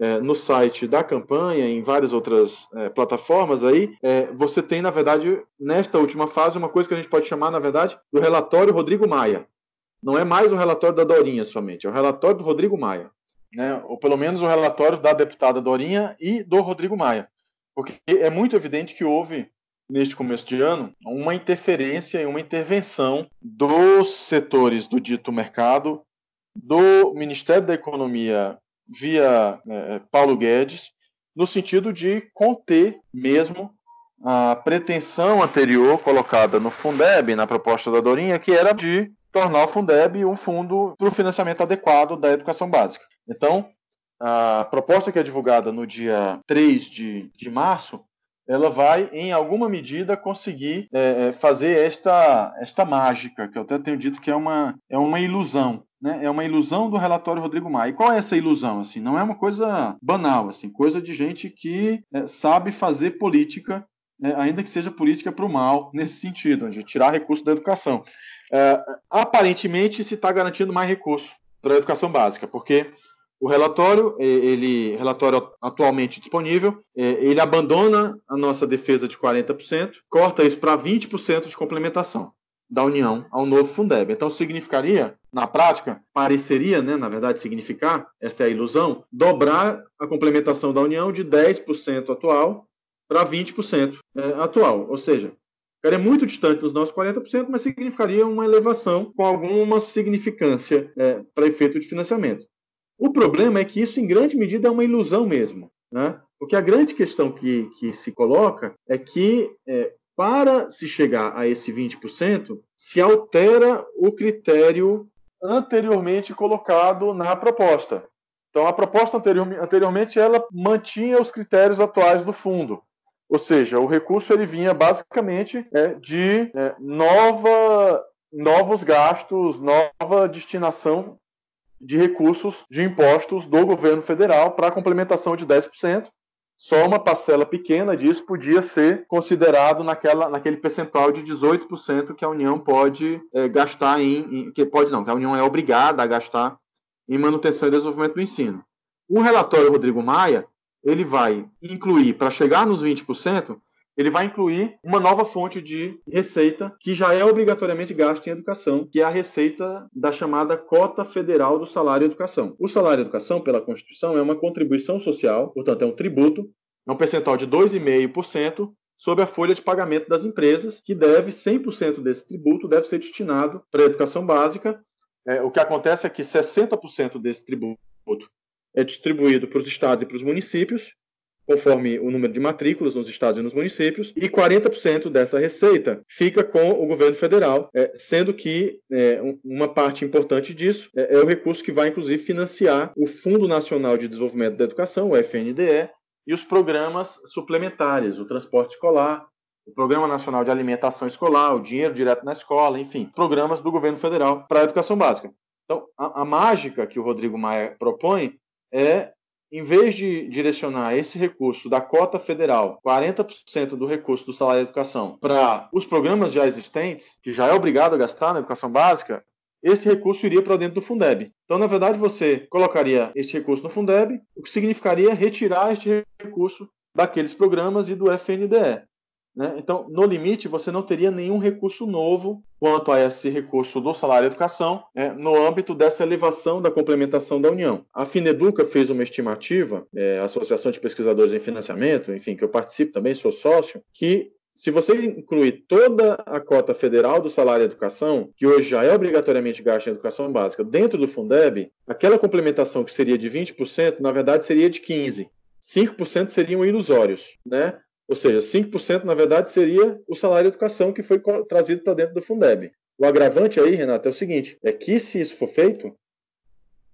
é, no site da campanha, em várias outras é, plataformas aí, é, você tem, na verdade, nesta última fase, uma coisa que a gente pode chamar, na verdade, do relatório Rodrigo Maia. Não é mais um relatório da Dorinha somente, é o relatório do Rodrigo Maia. Né? Ou pelo menos o relatório da deputada Dorinha e do Rodrigo Maia. Porque é muito evidente que houve neste começo de ano, uma interferência e uma intervenção dos setores do dito mercado, do Ministério da Economia via é, Paulo Guedes, no sentido de conter mesmo a pretensão anterior colocada no Fundeb, na proposta da Dorinha, que era de tornar o Fundeb um fundo para o financiamento adequado da educação básica. Então, a proposta que é divulgada no dia 3 de, de março ela vai, em alguma medida, conseguir é, é, fazer esta, esta mágica, que eu até tenho dito que é uma, é uma ilusão. Né? É uma ilusão do relatório Rodrigo Maia. E qual é essa ilusão? Assim, não é uma coisa banal, assim, coisa de gente que é, sabe fazer política né, ainda que seja política para o mal, nesse sentido, de tirar recursos da educação. É, aparentemente, se está garantindo mais recursos para a educação básica, porque o relatório, ele relatório atualmente disponível, ele abandona a nossa defesa de 40%, corta isso para 20% de complementação da União ao novo Fundeb. Então, significaria, na prática, pareceria, né, na verdade, significar, essa é a ilusão, dobrar a complementação da União de 10% atual para 20% é, atual. Ou seja, ficaria muito distante dos nossos 40%, mas significaria uma elevação com alguma significância é, para efeito de financiamento. O problema é que isso, em grande medida, é uma ilusão mesmo. Né? Porque a grande questão que, que se coloca é que é, para se chegar a esse 20%, se altera o critério anteriormente colocado na proposta. Então, a proposta anterior, anteriormente ela mantinha os critérios atuais do fundo. Ou seja, o recurso ele vinha basicamente é, de é, nova, novos gastos, nova destinação de recursos de impostos do governo federal para a complementação de 10%, só uma parcela pequena disso podia ser considerado naquela, naquele percentual de 18% que a União pode é, gastar em, em, que pode não, que a União é obrigada a gastar em manutenção e desenvolvimento do ensino. O relatório Rodrigo Maia, ele vai incluir, para chegar nos 20%, ele vai incluir uma nova fonte de receita que já é obrigatoriamente gasta em educação, que é a receita da chamada cota federal do salário educação. O salário educação, pela Constituição, é uma contribuição social, portanto, é um tributo, é um percentual de 2,5% sobre a folha de pagamento das empresas, que deve, 100% desse tributo deve ser destinado para a educação básica. É, o que acontece é que 60% desse tributo é distribuído para os estados e para os municípios, conforme o número de matrículas nos estados e nos municípios, e 40% dessa receita fica com o governo federal, é, sendo que é, uma parte importante disso é, é, o recurso que vai, inclusive, financiar o Fundo Nacional de Desenvolvimento da Educação, o FNDE, e os programas suplementares, o transporte escolar, o Programa Nacional de Alimentação Escolar, o Dinheiro Direto na Escola, enfim, programas do governo federal para a educação básica. Então, a, a mágica que o Rodrigo Maia propõe é em vez de direcionar esse recurso da cota federal, 40% do recurso do salário de educação, para os programas já existentes, que já é obrigado a gastar na educação básica, esse recurso iria para dentro do Fundeb. Então, na verdade, você colocaria esse recurso no Fundeb, o que significaria retirar este recurso daqueles programas e do FNDE. Né? Então, no limite, você não teria nenhum recurso novo quanto a esse recurso do salário educação né, no âmbito dessa elevação da complementação da União. A Fineduca fez uma estimativa, é, a Associação de Pesquisadores em Financiamento, enfim, que eu participo também, sou sócio, que se você incluir toda a cota federal do salário educação, que hoje já é obrigatoriamente gasto em educação básica, dentro do Fundeb, aquela complementação que seria de 20%, na verdade seria de 15%. 5% seriam ilusórios, né? Ou seja, 5% na verdade seria o salário de educação que foi trazido para dentro do Fundeb. O agravante aí, Renato, é o seguinte: é que se isso for feito,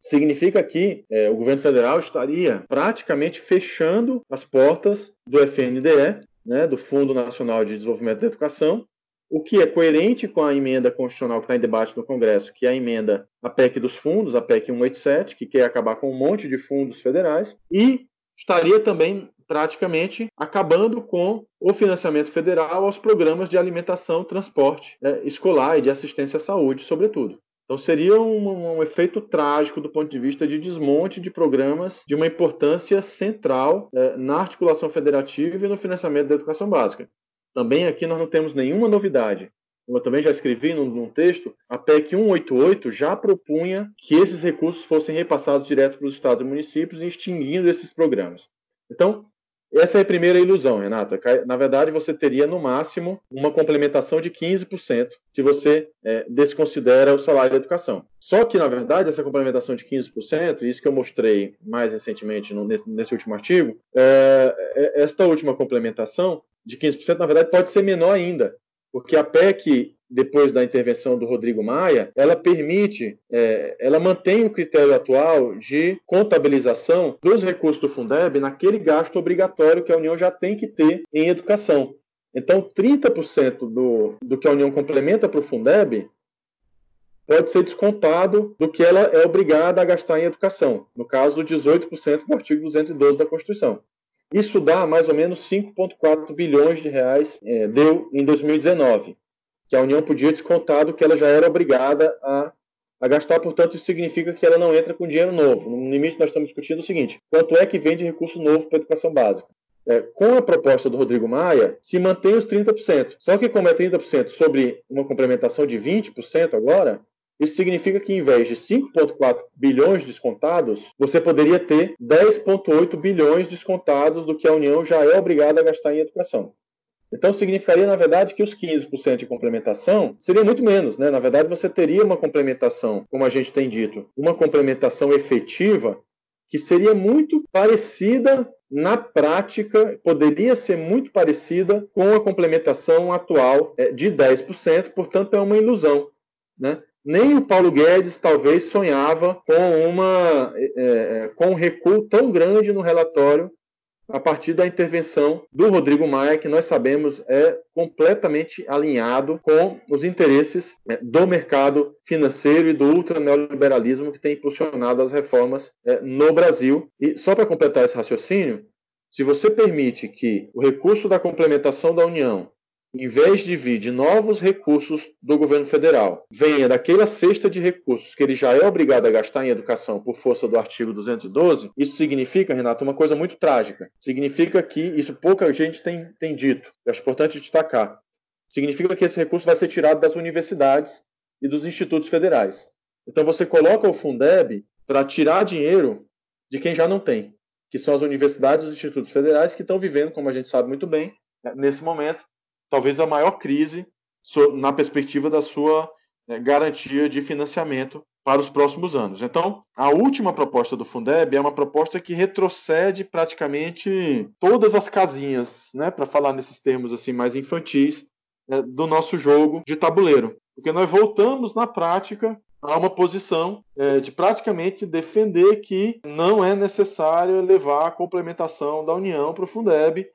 significa que é, o governo federal estaria praticamente fechando as portas do FNDE, né, do Fundo Nacional de Desenvolvimento da Educação, o que é coerente com a emenda constitucional que está em debate no Congresso, que é a emenda a PEC dos fundos, a PEC 187, que quer acabar com um monte de fundos federais, e estaria também praticamente acabando com o financiamento federal aos programas de alimentação, transporte né, escolar e de assistência à saúde, sobretudo. Então, seria um, um, efeito trágico do ponto de vista de desmonte de programas de uma importância central é, na articulação federativa e no financiamento da educação básica. Também aqui nós não temos nenhuma novidade. Como eu também já escrevi num, num texto, a PEC 188 já propunha que esses recursos fossem repassados direto para os estados e municípios, extinguindo esses programas. Então, essa é a primeira ilusão, Renata. Na verdade, você teria no máximo uma complementação de 15% se você é, desconsidera o salário da educação. Só que, na verdade, essa complementação de 15%, isso que eu mostrei mais recentemente no, nesse, nesse, último artigo, é, é, esta última complementação de 15%, na verdade, pode ser menor ainda, porque a PEC depois da intervenção do Rodrigo Maia, ela permite, é, ela mantém o critério atual de contabilização dos recursos do Fundeb naquele gasto obrigatório que a União já tem que ter em educação. Então, 30% do, do que a União complementa para o Fundeb pode ser descontado do que ela é obrigada a gastar em educação. No caso, 18% do artigo 212 da Constituição. Isso dá mais ou menos 5,4 bilhões de reais, é, deu em 2019, que a União podia descontar do que ela já era obrigada a, a gastar, portanto, isso significa que ela não entra com dinheiro novo. No limite, nós estamos discutindo o seguinte: quanto é que vem de recurso novo para a educação básica? É, com a proposta do Rodrigo Maia, se mantém os 30%. Só que, como é 30% sobre uma complementação de 20% agora, isso significa que, em vez de 5,4 bilhões descontados, você poderia ter 10,8 bilhões descontados do que a União já é obrigada a gastar em educação. Então, significaria, na verdade, que os 15% de complementação seria muito menos. Né? Na verdade, você teria uma complementação, como a gente tem dito, uma complementação efetiva que seria muito parecida na prática, poderia ser muito parecida com a complementação atual é, de 10%, portanto, é uma ilusão. Né? nem o Paulo Guedes talvez sonhava com uma é, é, com um recuo tão grande no relatório a partir da intervenção do Rodrigo Maia, que nós sabemos é completamente alinhado com os interesses é, do mercado financeiro e do ultraneoliberalismo que tem impulsionado as reformas é, no Brasil. E só para completar esse raciocínio, se você permite que o recurso da complementação da União em vez de vir de novos recursos do governo federal, venha daquela cesta de recursos que ele já é obrigado a gastar em educação por força do artigo 212, isso significa, Renato, uma coisa muito trágica. Significa que, isso pouca gente tem, tem dito, acho importante destacar, significa que esse recurso vai ser tirado das universidades e dos institutos federais. Então você coloca o Fundeb para tirar dinheiro de quem já não tem, que são as universidades e os institutos federais que estão vivendo, como a gente sabe muito bem, né, nesse momento, talvez a maior crise na perspectiva da sua né, garantia de financiamento para os próximos anos. Então, a última proposta do Fundeb é uma proposta que retrocede praticamente todas as casinhas, né, para falar nesses termos assim mais infantis, né, do nosso jogo de tabuleiro, porque nós voltamos na prática a uma posição é, de praticamente defender que não é necessário levar a complementação da União para o Fundeb,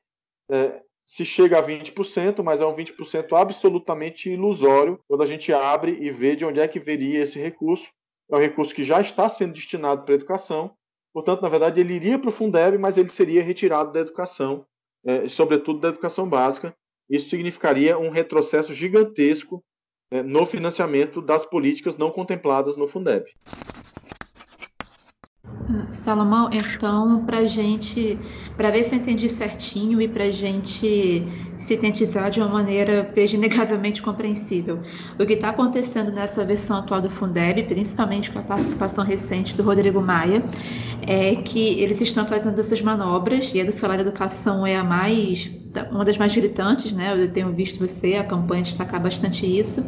é, se chega a 20%, mas é um 20% absolutamente ilusório quando a gente abre e vê de onde é que viria esse recurso. É um recurso que já está sendo destinado para a educação, portanto, na verdade, ele iria para o Fundeb, mas ele seria retirado da educação, é, sobretudo da educação básica. Isso significaria um retrocesso gigantesco é, no financiamento das políticas não contempladas no Fundeb. Salomão, então, para gente, para ver se eu entendi certinho e para gente sintetizar de uma maneira seja inegavelmente compreensível, o que está acontecendo nessa versão atual do Fundeb, principalmente com a participação recente do Rodrigo Maia, é que eles estão fazendo essas manobras e a do salário educação é a mais uma das mais gritantes, né? Eu tenho visto você, a campanha destacar bastante isso,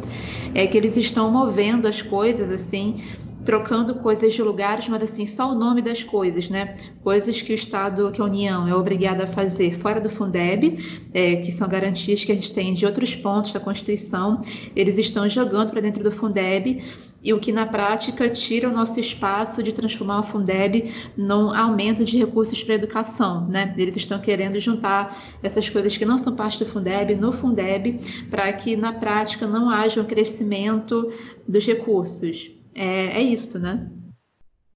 é que eles estão movendo as coisas assim trocando coisas de lugares, mas assim, só o nome das coisas, né? Coisas que o Estado, que a União é obrigada a fazer fora do Fundeb, é, que são garantias que a gente tem de outros pontos da Constituição, eles estão jogando para dentro do Fundeb e o que na prática tira o nosso espaço de transformar o Fundeb num aumento de recursos para a educação, né? Eles estão querendo juntar essas coisas que não são parte do Fundeb no Fundeb para que na prática não haja um crescimento dos recursos. É, é isso, né?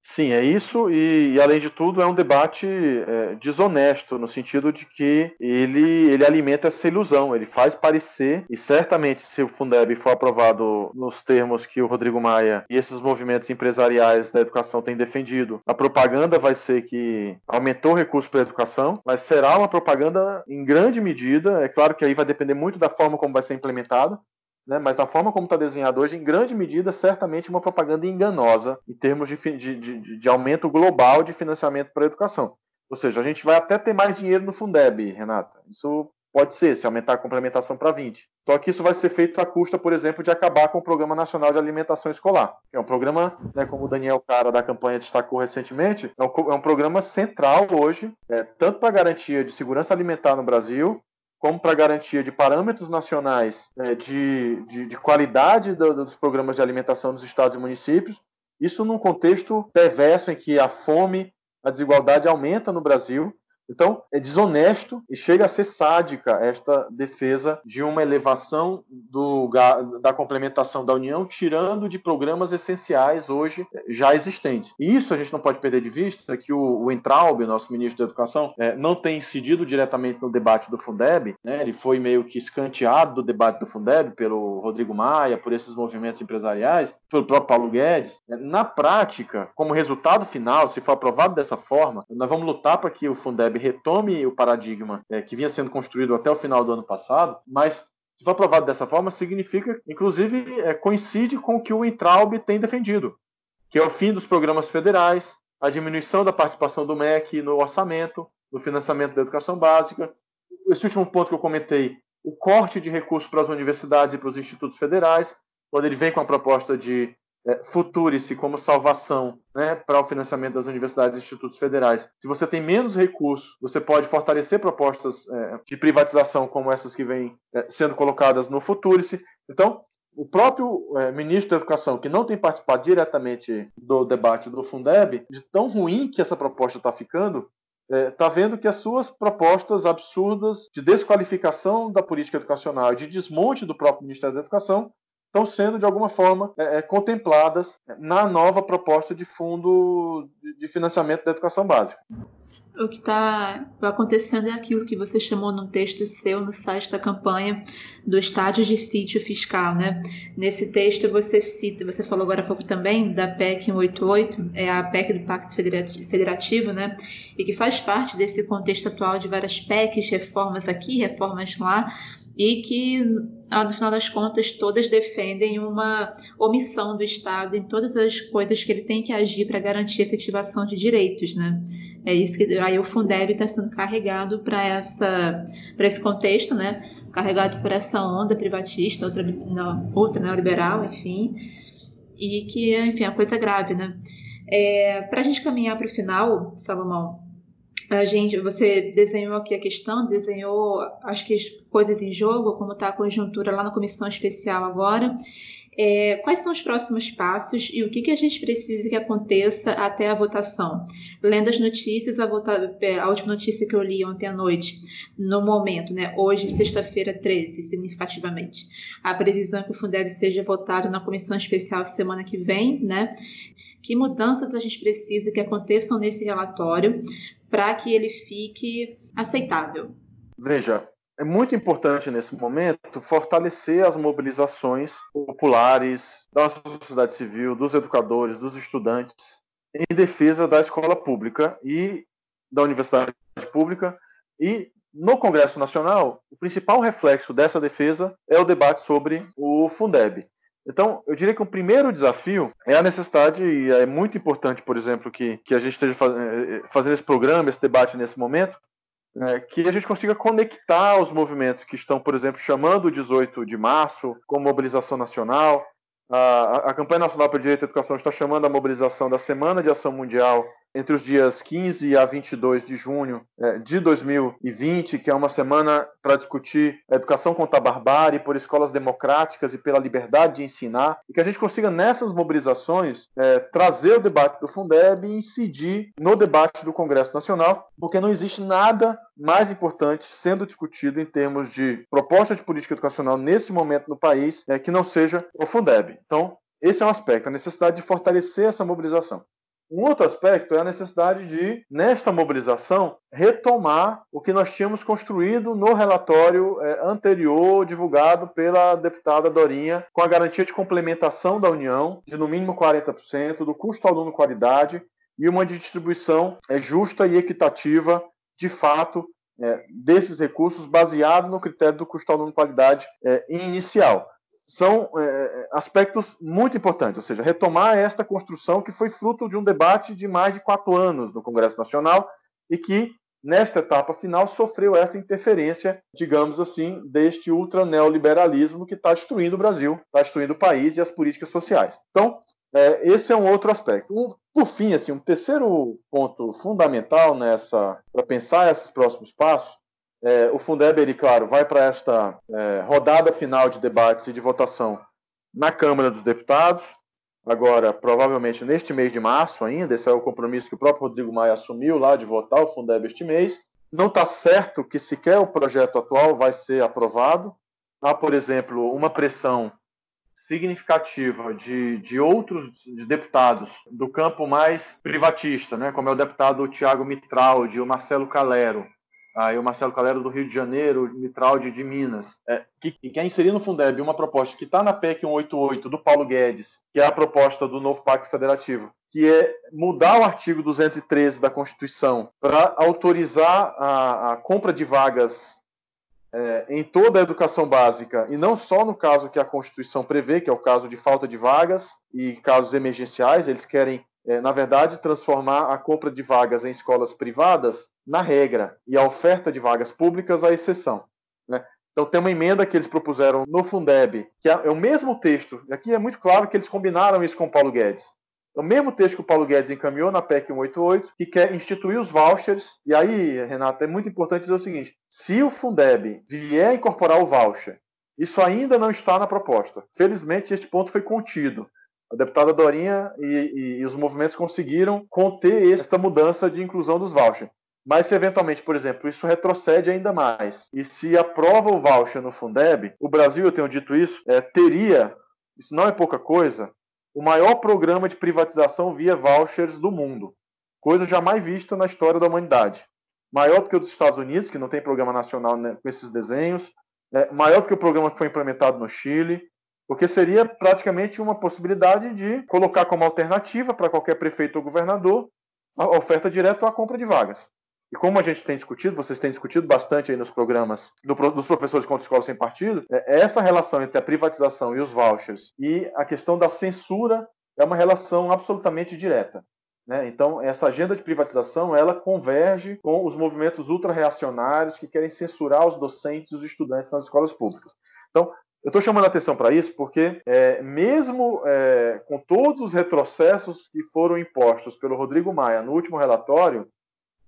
Sim, é isso, e, e, além de tudo é um debate é, desonesto, no sentido de que ele, ele alimenta essa ilusão, ele faz parecer, e certamente se o Fundeb for aprovado nos termos que o Rodrigo Maia e esses movimentos empresariais da educação têm defendido, a propaganda vai ser que aumentou o recurso para a educação, mas será uma propaganda em grande medida, é claro que aí vai depender muito da forma como vai ser implementada, né, mas da forma como está desenhado hoje, em grande medida, certamente uma propaganda enganosa em termos de, de, de, de aumento global de financiamento para a educação. Ou seja, a gente vai até ter mais dinheiro no Fundeb, Renata. Isso pode ser, se aumentar a complementação para 20. Só que isso vai ser feito à custa, por exemplo, de acabar com o Programa Nacional de Alimentação Escolar. Que é um programa, né, como o Daniel Cara da campanha destacou recentemente, é um, é um programa central hoje, é, tanto para a garantia de segurança alimentar no Brasil, como para garantia de parâmetros nacionais é, de, de, de, qualidade do, dos programas de alimentação dos estados e municípios, isso num contexto perverso em que a fome, a desigualdade aumenta no Brasil, Então, é desonesto e chega a ser sádica esta defesa de uma elevação do, da complementação da União, tirando de programas essenciais hoje já existentes. E isso a gente não pode perder de vista, que o, o Entraub, nosso ministro da Educação, é, não tem incidido diretamente no debate do Fundeb, né? ele foi meio que escanteado do debate do Fundeb pelo Rodrigo Maia, por esses movimentos empresariais, pelo próprio Paulo Guedes. Na prática, como resultado final, se for aprovado dessa forma, nós vamos lutar para que o Fundeb retome o paradigma é, que vinha sendo construído até o final do ano passado, mas se for aprovado dessa forma, significa, inclusive, é, coincide com o que o Entraub tem defendido, que é o fim dos programas federais, a diminuição da participação do MEC no orçamento, no financiamento da educação básica. Esse último ponto que eu comentei, o corte de recursos para as universidades e para os institutos federais, quando ele vem com a proposta de é, Futurice como salvação né, para o financiamento das universidades e institutos federais. Se você tem menos recursos, você pode fortalecer propostas é, de privatização como essas que vêm é, sendo colocadas no Futurice. Então, o próprio é, ministro da Educação, que não tem participado diretamente do debate do Fundeb, de tão ruim que essa proposta está ficando, está é, vendo que as suas propostas absurdas de desqualificação da política educacional de desmonte do próprio Ministério da Educação estão sendo, de alguma forma, é, é, contempladas na nova proposta de fundo de financiamento da educação básica. O que está acontecendo é aquilo que você chamou num texto seu no site da campanha do estádio de sítio fiscal, né? Nesse texto você cita, você falou agora há pouco também da PEC 188, é a PEC do Pacto Federativo, né? E que faz parte desse contexto atual de várias PECs, reformas aqui, reformas lá, e que, no final das contas, todas defendem uma omissão do Estado em todas as coisas que ele tem que agir para garantir a efetivação de direitos, né? É isso que aí o Fundeb está sendo carregado para essa para esse contexto, né? Carregado por essa onda privatista, outra, não, outra neoliberal, enfim, e que, enfim, é uma coisa grave, né? É, para a gente caminhar para o final, Salomão, a gente, você desenhou aqui a questão, desenhou acho que coisas em jogo, como está a conjuntura lá na comissão especial agora. É, quais são os próximos passos e o que, que a gente precisa que aconteça até a votação? Lendo as notícias, a, vota, é, a última notícia que eu li ontem à noite, no momento, né, hoje, sexta-feira 13, significativamente, a previsão é que o Fundeb seja votado na comissão especial semana que vem, né? Que mudanças a gente precisa que aconteçam nesse relatório para que ele fique aceitável? Veja, é muito importante nesse momento fortalecer as mobilizações populares da sociedade civil, dos educadores, dos estudantes, em defesa da escola pública e da universidade pública. E no Congresso Nacional, o principal reflexo dessa defesa é o debate sobre o Fundeb. Então, eu diria que o primeiro desafio é a necessidade, e é muito importante, por exemplo, que, que a gente esteja faz, eh, eh, fazendo esse programa, esse debate nesse momento, é, que a gente consiga conectar os movimentos que estão, por exemplo, chamando o 18 de março como mobilização nacional. A, a campanha nacional pelo direito à educação está chamando a mobilização da Semana de Ação Mundial entre os dias 15 a 22 de junho é, de 2020, que é uma semana para discutir a educação contra a barbárie, por escolas democráticas e pela liberdade de ensinar, e que a gente consiga nessas mobilizações é, trazer o debate do Fundeb e incidir no debate do Congresso Nacional, porque não existe nada mais importante sendo discutido em termos de proposta de política educacional nesse momento no país é, que não seja o Fundeb. Então, esse é um aspecto, a necessidade de fortalecer essa mobilização. Um outro aspecto é a necessidade de, nesta mobilização, retomar o que nós tínhamos construído no relatório é, anterior, divulgado pela deputada Dorinha, com a garantia de complementação da União, de no mínimo 40%, do custo aluno qualidade e uma distribuição é, justa e equitativa, de fato, é, desses recursos, baseado no critério do custo aluno qualidade é, inicial são é, aspectos muito importantes, ou seja, retomar esta construção que foi fruto de um debate de mais de quatro anos no Congresso Nacional e que, nesta etapa final, sofreu essa interferência, digamos assim, deste ultra neoliberalismo que está destruindo o Brasil, está destruindo o país e as políticas sociais. Então, é, esse é um outro aspecto. Um, por fim, assim, um terceiro ponto fundamental nessa para pensar esses próximos passos é, o Fundeb, ele, claro, vai para esta é, rodada final de debates e de votação na Câmara dos Deputados, agora, provavelmente neste mês de março ainda, esse é o compromisso que o próprio Rodrigo Maia assumiu lá de votar o Fundeb este mês. não está certo que sequer o projeto atual vai ser aprovado. Há, por exemplo, uma pressão significativa de, de outros de deputados do campo mais privatista, né, como é o deputado Tiago Mitraldi, o Marcelo Calero, aí o Marcelo Calero do Rio de Janeiro, Mitraldi de Minas, é, que, que quer inserir no Fundeb uma proposta que está na PEC 188 do Paulo Guedes, que é a proposta do novo Pacto Federativo, que é mudar o artigo 213 da Constituição para autorizar a, a compra de vagas é, em toda a educação básica, e não só no caso que a Constituição prevê, que é o caso de falta de vagas e casos emergenciais, eles querem, é, na verdade, transformar a compra de vagas em escolas privadas na regra e a oferta de vagas públicas a exceção. Né? Então, tem uma emenda que eles propuseram no Fundeb, que é, é o mesmo texto, e aqui é muito claro que eles combinaram isso com o Paulo Guedes. É o mesmo texto que o Paulo Guedes encaminhou na PEC 188, que quer instituir os vouchers. E aí, Renato, é muito importante dizer o seguinte: se o Fundeb vier incorporar o voucher, isso ainda não está na proposta. Felizmente, este ponto foi contido. A deputada Dorinha e, e, os movimentos conseguiram conter esta mudança de inclusão dos vouchers. Mas se eventualmente, por exemplo, isso retrocede ainda mais, e se aprova o voucher no Fundeb, o Brasil, eu tenho dito isso, é, teria, isso não é pouca coisa, o maior programa de privatização via vouchers do mundo, coisa jamais vista na história da humanidade. Maior do que o dos Estados Unidos, que não tem programa nacional né, com esses desenhos, é, maior do que o programa que foi implementado no Chile, porque seria praticamente uma possibilidade de colocar como alternativa para qualquer prefeito ou governador a oferta direta à compra de vagas. E como a gente tem discutido, vocês têm discutido bastante aí nos programas do, dos professores contra escola sem partido, é, essa relação entre a privatização e os vouchers e a questão da censura é uma relação absolutamente direta. Né? Então, essa agenda de privatização ela converge com os movimentos ultra-reacionários que querem censurar os docentes e os estudantes nas escolas públicas. Então, eu estou chamando a atenção para isso porque, é, mesmo é, com todos os retrocessos que foram impostos pelo Rodrigo Maia no último relatório,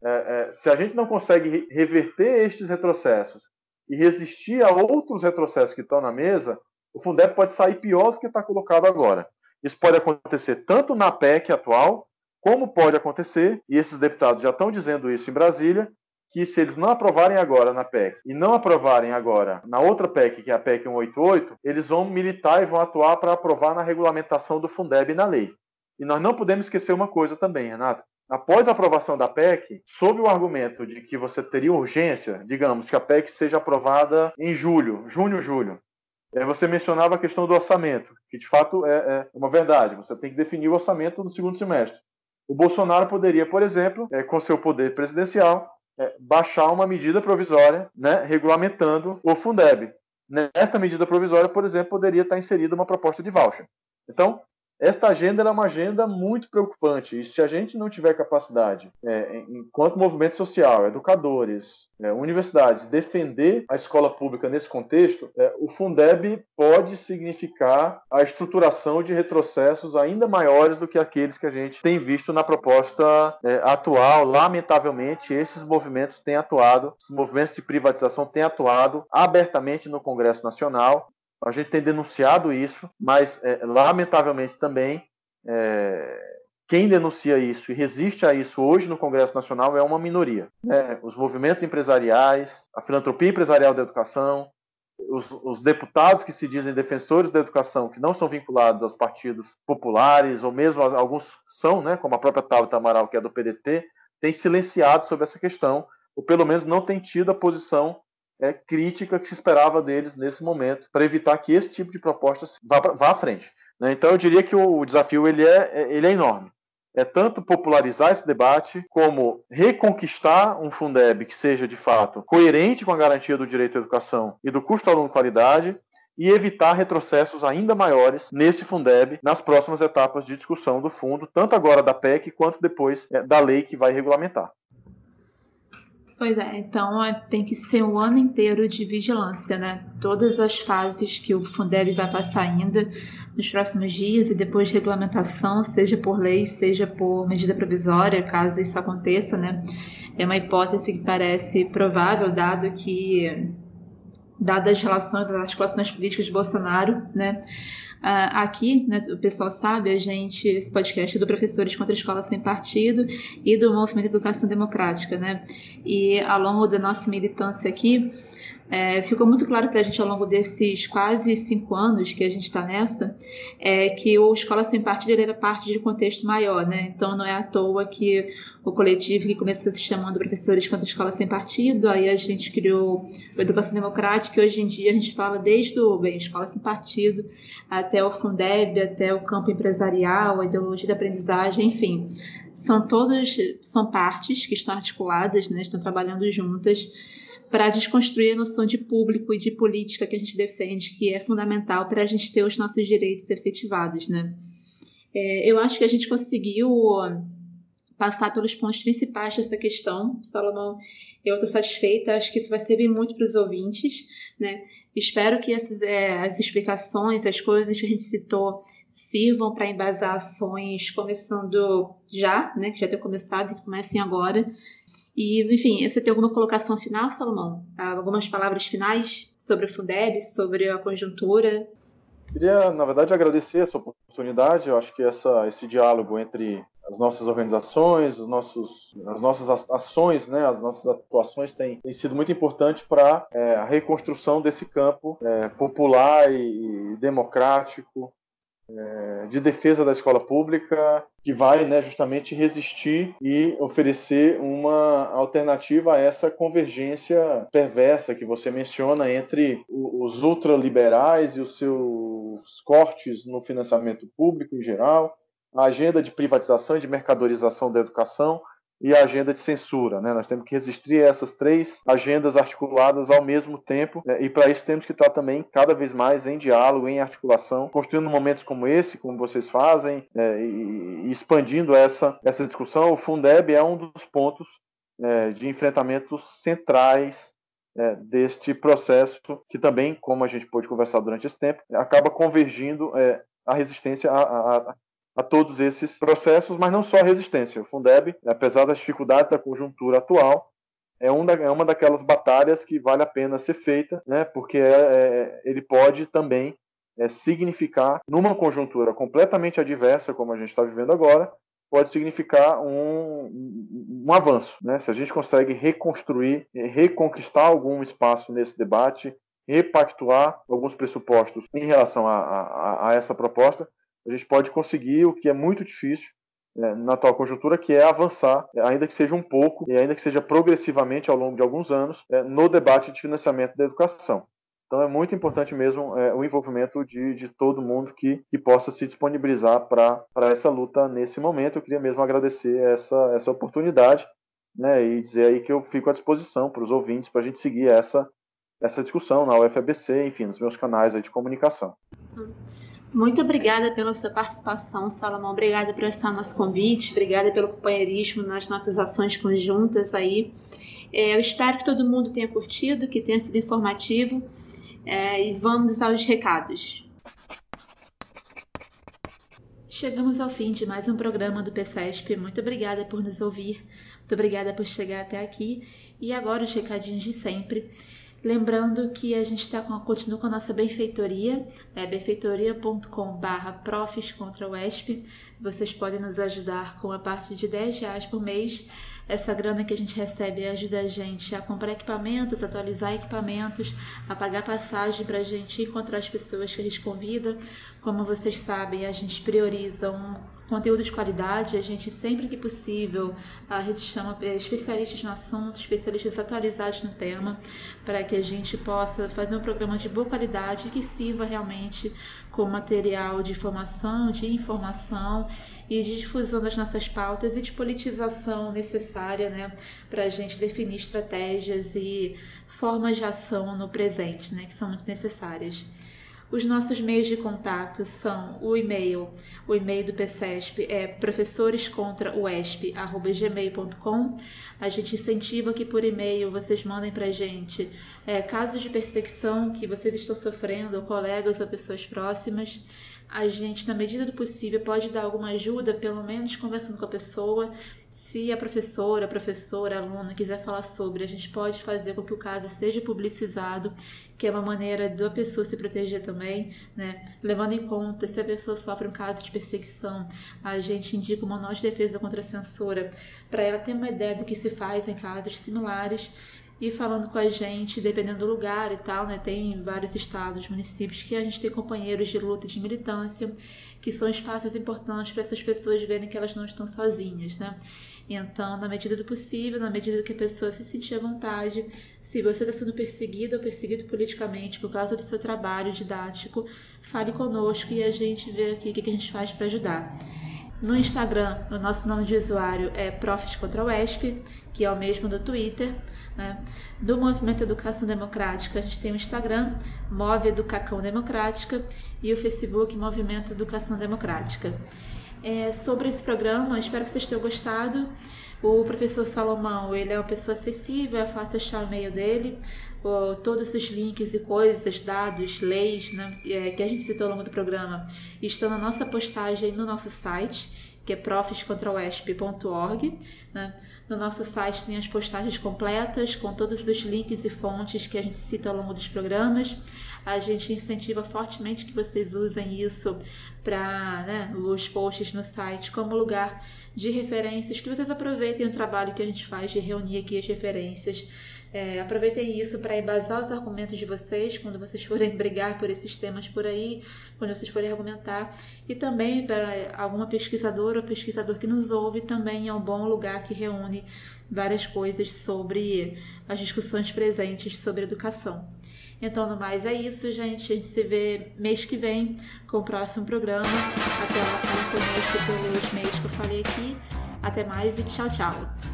é, é, se a gente não consegue reverter estes retrocessos e resistir a outros retrocessos que estão na mesa, o Fundeb pode sair pior do que está colocado agora. Isso pode acontecer tanto na PEC atual, como pode acontecer, e esses deputados já estão dizendo isso em Brasília, que se eles não aprovarem agora na PEC e não aprovarem agora na outra PEC, que é a PEC 188, eles vão militar e vão atuar para aprovar na regulamentação do Fundeb e na lei. E nós não podemos esquecer uma coisa também, Renato após a aprovação da PEC, sob o argumento de que você teria urgência, digamos que a PEC seja aprovada em julho, junho, julho, é, você mencionava a questão do orçamento, que de fato é, é, uma verdade. Você tem que definir o orçamento no segundo semestre. O Bolsonaro poderia, por exemplo, é, com seu poder presidencial, é, baixar uma medida provisória, né, regulamentando o Fundeb. Nesta medida provisória, por exemplo, poderia estar inserida uma proposta de voucher. Então, esta agenda é uma agenda muito preocupante. E se a gente não tiver capacidade, é, enquanto movimento social, educadores, é, universidades, defender a escola pública nesse contexto, é, o Fundeb pode significar a estruturação de retrocessos ainda maiores do que aqueles que a gente tem visto na proposta é, atual. Lamentavelmente, esses movimentos têm atuado, os movimentos de privatização têm atuado abertamente no Congresso Nacional a gente tem denunciado isso, mas é, lamentavelmente também é, quem denuncia isso e resiste a isso hoje no Congresso Nacional é uma minoria. Né? Os movimentos empresariais, a filantropia empresarial da educação, os, os, deputados que se dizem defensores da educação, que não são vinculados aos partidos populares, ou mesmo alguns são, né, como a própria Tabata Amaral, que é do PDT, têm silenciado sobre essa questão, ou pelo menos não têm tido a posição é, crítica que se esperava deles nesse momento, para evitar que esse tipo de proposta vá, vá à frente. Né? Então, eu diria que o, o desafio ele é, é, ele é enorme. É tanto popularizar esse debate, como reconquistar um Fundeb que seja, de fato, coerente com a garantia do direito à educação e do custo aluno qualidade, e evitar retrocessos ainda maiores nesse Fundeb nas próximas etapas de discussão do fundo, tanto agora da PEC quanto depois é, da lei que vai regulamentar. Pois é, então tem que ser um ano inteiro de vigilância, né? Todas as fases que o Fundeb vai passar ainda nos próximos dias e depois de regulamentação, seja por lei, seja por medida provisória, caso isso aconteça, né? É uma hipótese que parece provável, dado que dadas as relações, as articulações políticas de Bolsonaro, né? Uh, aqui, né, o pessoal sabe, a gente, esse podcast é do Professores contra a Escola Sem Partido e do Movimento de Educação Democrática, né? E ao longo da nossa militância aqui, é, ficou muito claro para a gente ao longo desses quase cinco anos que a gente está nessa, é, que o Escola Sem Partido era parte de um contexto maior, né? Então não é à toa que o coletivo que começou se chamando Professores contra a Escola Sem Partido, aí a gente criou o Educação Democrática, e hoje em dia a gente fala desde o bem, Escola Sem Partido até o Fundeb, até o campo empresarial, a ideologia da aprendizagem, enfim. São todas, são partes que estão articuladas, né, estão trabalhando juntas para desconstruir a noção de público e de política que a gente defende, que é fundamental para a gente ter os nossos direitos efetivados, né? É, eu acho que a gente conseguiu passar pelos pontos principais dessa questão. Salomão, eu estou satisfeita, acho que isso vai servir muito para os ouvintes, né? Espero que essas, é, as explicações, as coisas que a gente citou, sirvam para embasar ações começando já, né? Que já tem começado e que comecem agora, e, enfim, você tem alguma colocação final, Salomão? Algumas palavras finais sobre o Fundeb, sobre a conjuntura? Queria, na verdade, agradecer essa oportunidade. Eu acho que essa, esse diálogo entre as nossas organizações, os nossos, as nossas ações, né, as nossas atuações têm, têm sido muito importante para é, a reconstrução desse campo é, popular e, e democrático é, de defesa da escola pública, que vai né, justamente resistir e oferecer uma alternativa a essa convergência perversa que você menciona entre os ultraliberais e os seus cortes no financiamento público em geral, a agenda de privatização e de mercadorização da educação e a agenda de censura. Né? Nós temos que resistir a essas três agendas articuladas ao mesmo tempo, né? e para isso temos que estar também cada vez mais em diálogo, em articulação, construindo momentos como esse, como vocês fazem, é, e, expandindo essa, essa discussão. O Fundeb é um dos pontos é, de enfrentamentos centrais é, deste processo, que também, como a gente pôde conversar durante esse tempo, acaba convergindo é, a resistência a, a todos esses processos, mas não só a resistência. O Fundeb, apesar das dificuldades da conjuntura atual, é, é uma daquelas batalhas que vale a pena ser feita, né, porque é, é, ele pode também é, significar, numa conjuntura completamente adversa, como a gente está vivendo agora, pode significar um, um avanço. Né? Se a gente consegue reconstruir, reconquistar algum espaço nesse debate, repactuar alguns pressupostos em relação a, a, a essa proposta, a gente pode conseguir o que é muito difícil né, na atual conjuntura, que é avançar, ainda que seja um pouco, e ainda que seja progressivamente ao longo de alguns anos, é, no debate de financiamento da educação. Então é muito importante mesmo é, o envolvimento de, de todo mundo que, que possa se disponibilizar para essa luta nesse momento. Eu queria mesmo agradecer essa, essa oportunidade né, e dizer aí que eu fico à disposição para os ouvintes para a gente seguir essa, essa discussão na UFABC, enfim, nos meus canais de comunicação. Muito obrigada pela sua participação, Salomão. Obrigada por estar no nosso convite. Obrigada pelo companheirismo nas nossas ações conjuntas aí. É, eu espero que todo mundo tenha curtido, que tenha sido informativo. É, e vamos aos recados. Chegamos ao fim de mais um programa do PCESP. Muito obrigada por nos ouvir. Muito obrigada por chegar até aqui. E agora os recadinhos de sempre. Lembrando que a gente está com, continua com a nossa benfeitoria, é benfeitoria.com.br profs contra o ESP. Vocês podem nos ajudar com a parte de 10 reais por mês. Essa grana que a gente recebe ajuda a gente a comprar equipamentos, atualizar equipamentos, a pagar passagem para a gente encontrar as pessoas que a gente convida. Como vocês sabem, a gente prioriza um conteúdo de qualidade, a gente sempre que possível, a gente chama é, especialistas no assunto, especialistas atualizados no tema, para que a gente possa fazer um programa de boa qualidade que sirva realmente com material de formação, de informação e de difusão das nossas pautas e de politização necessária né, para a gente definir estratégias e formas de ação no presente, né, que são muito necessárias. Os nossos meios de contato são o e-mail, o e-mail do PCESP é professorescontrauesp.gmail.com. A gente incentiva que por e-mail vocês mandem para a gente é, casos de perseguição que vocês estão sofrendo, ou colegas ou pessoas próximas. A gente, na medida do possível, pode dar alguma ajuda, pelo menos conversando com a pessoa. Se a professora, a professora, a aluna quiser falar sobre, a gente pode fazer com que o caso seja publicizado, que é uma maneira da pessoa se proteger também, né? Levando em conta se a pessoa sofre um caso de perseguição, a gente indica uma nota de defesa contra a censura para ela ter uma ideia do que se faz em casos similares e falando com a gente, dependendo do lugar e tal, né? Tem vários estados, municípios que a gente tem companheiros de luta e de militância, que são espaços importantes para essas pessoas verem que elas não estão sozinhas, né? Então, na medida do possível, na medida que a pessoa se sentir à vontade, se você está sendo perseguido ou perseguido politicamente por causa do seu trabalho didático, fale conosco e a gente vê aqui o que a gente faz para ajudar. No Instagram, o nosso nome de usuário é Profs contra o ESP, que é o mesmo do Twitter. Né? Do Movimento Educação Democrática, a gente tem o Instagram, Move Educação Democrática, e o Facebook, Movimento Educação Democrática. É, sobre esse programa, espero que vocês tenham gostado. O professor Salomão, ele é uma pessoa acessível, é fácil achar o e-mail dele. O, todos os links e coisas, dados, leis né, é, que a gente citou ao longo do programa estão na nossa postagem no nosso site, que é profescontrauesp.org. Né? No nosso site tem as postagens completas com todos os links e fontes que a gente cita ao longo dos programas. A gente incentiva fortemente que vocês usem isso para né, os posts no site como lugar de referências, que vocês aproveitem o trabalho que a gente faz de reunir aqui as referências é, aproveitem isso para embasar os argumentos de vocês quando vocês forem *laughs* brigar por esses temas por aí, quando vocês forem argumentar. E também para alguma pesquisadora ou pesquisador que nos ouve, também é um bom lugar que reúne várias coisas sobre as discussões presentes sobre educação. Então, no mais, é isso, gente. A gente se vê mês que vem com o próximo programa. Até lá, falem conosco pelos meios que eu falei aqui. Até mais e tchau, tchau.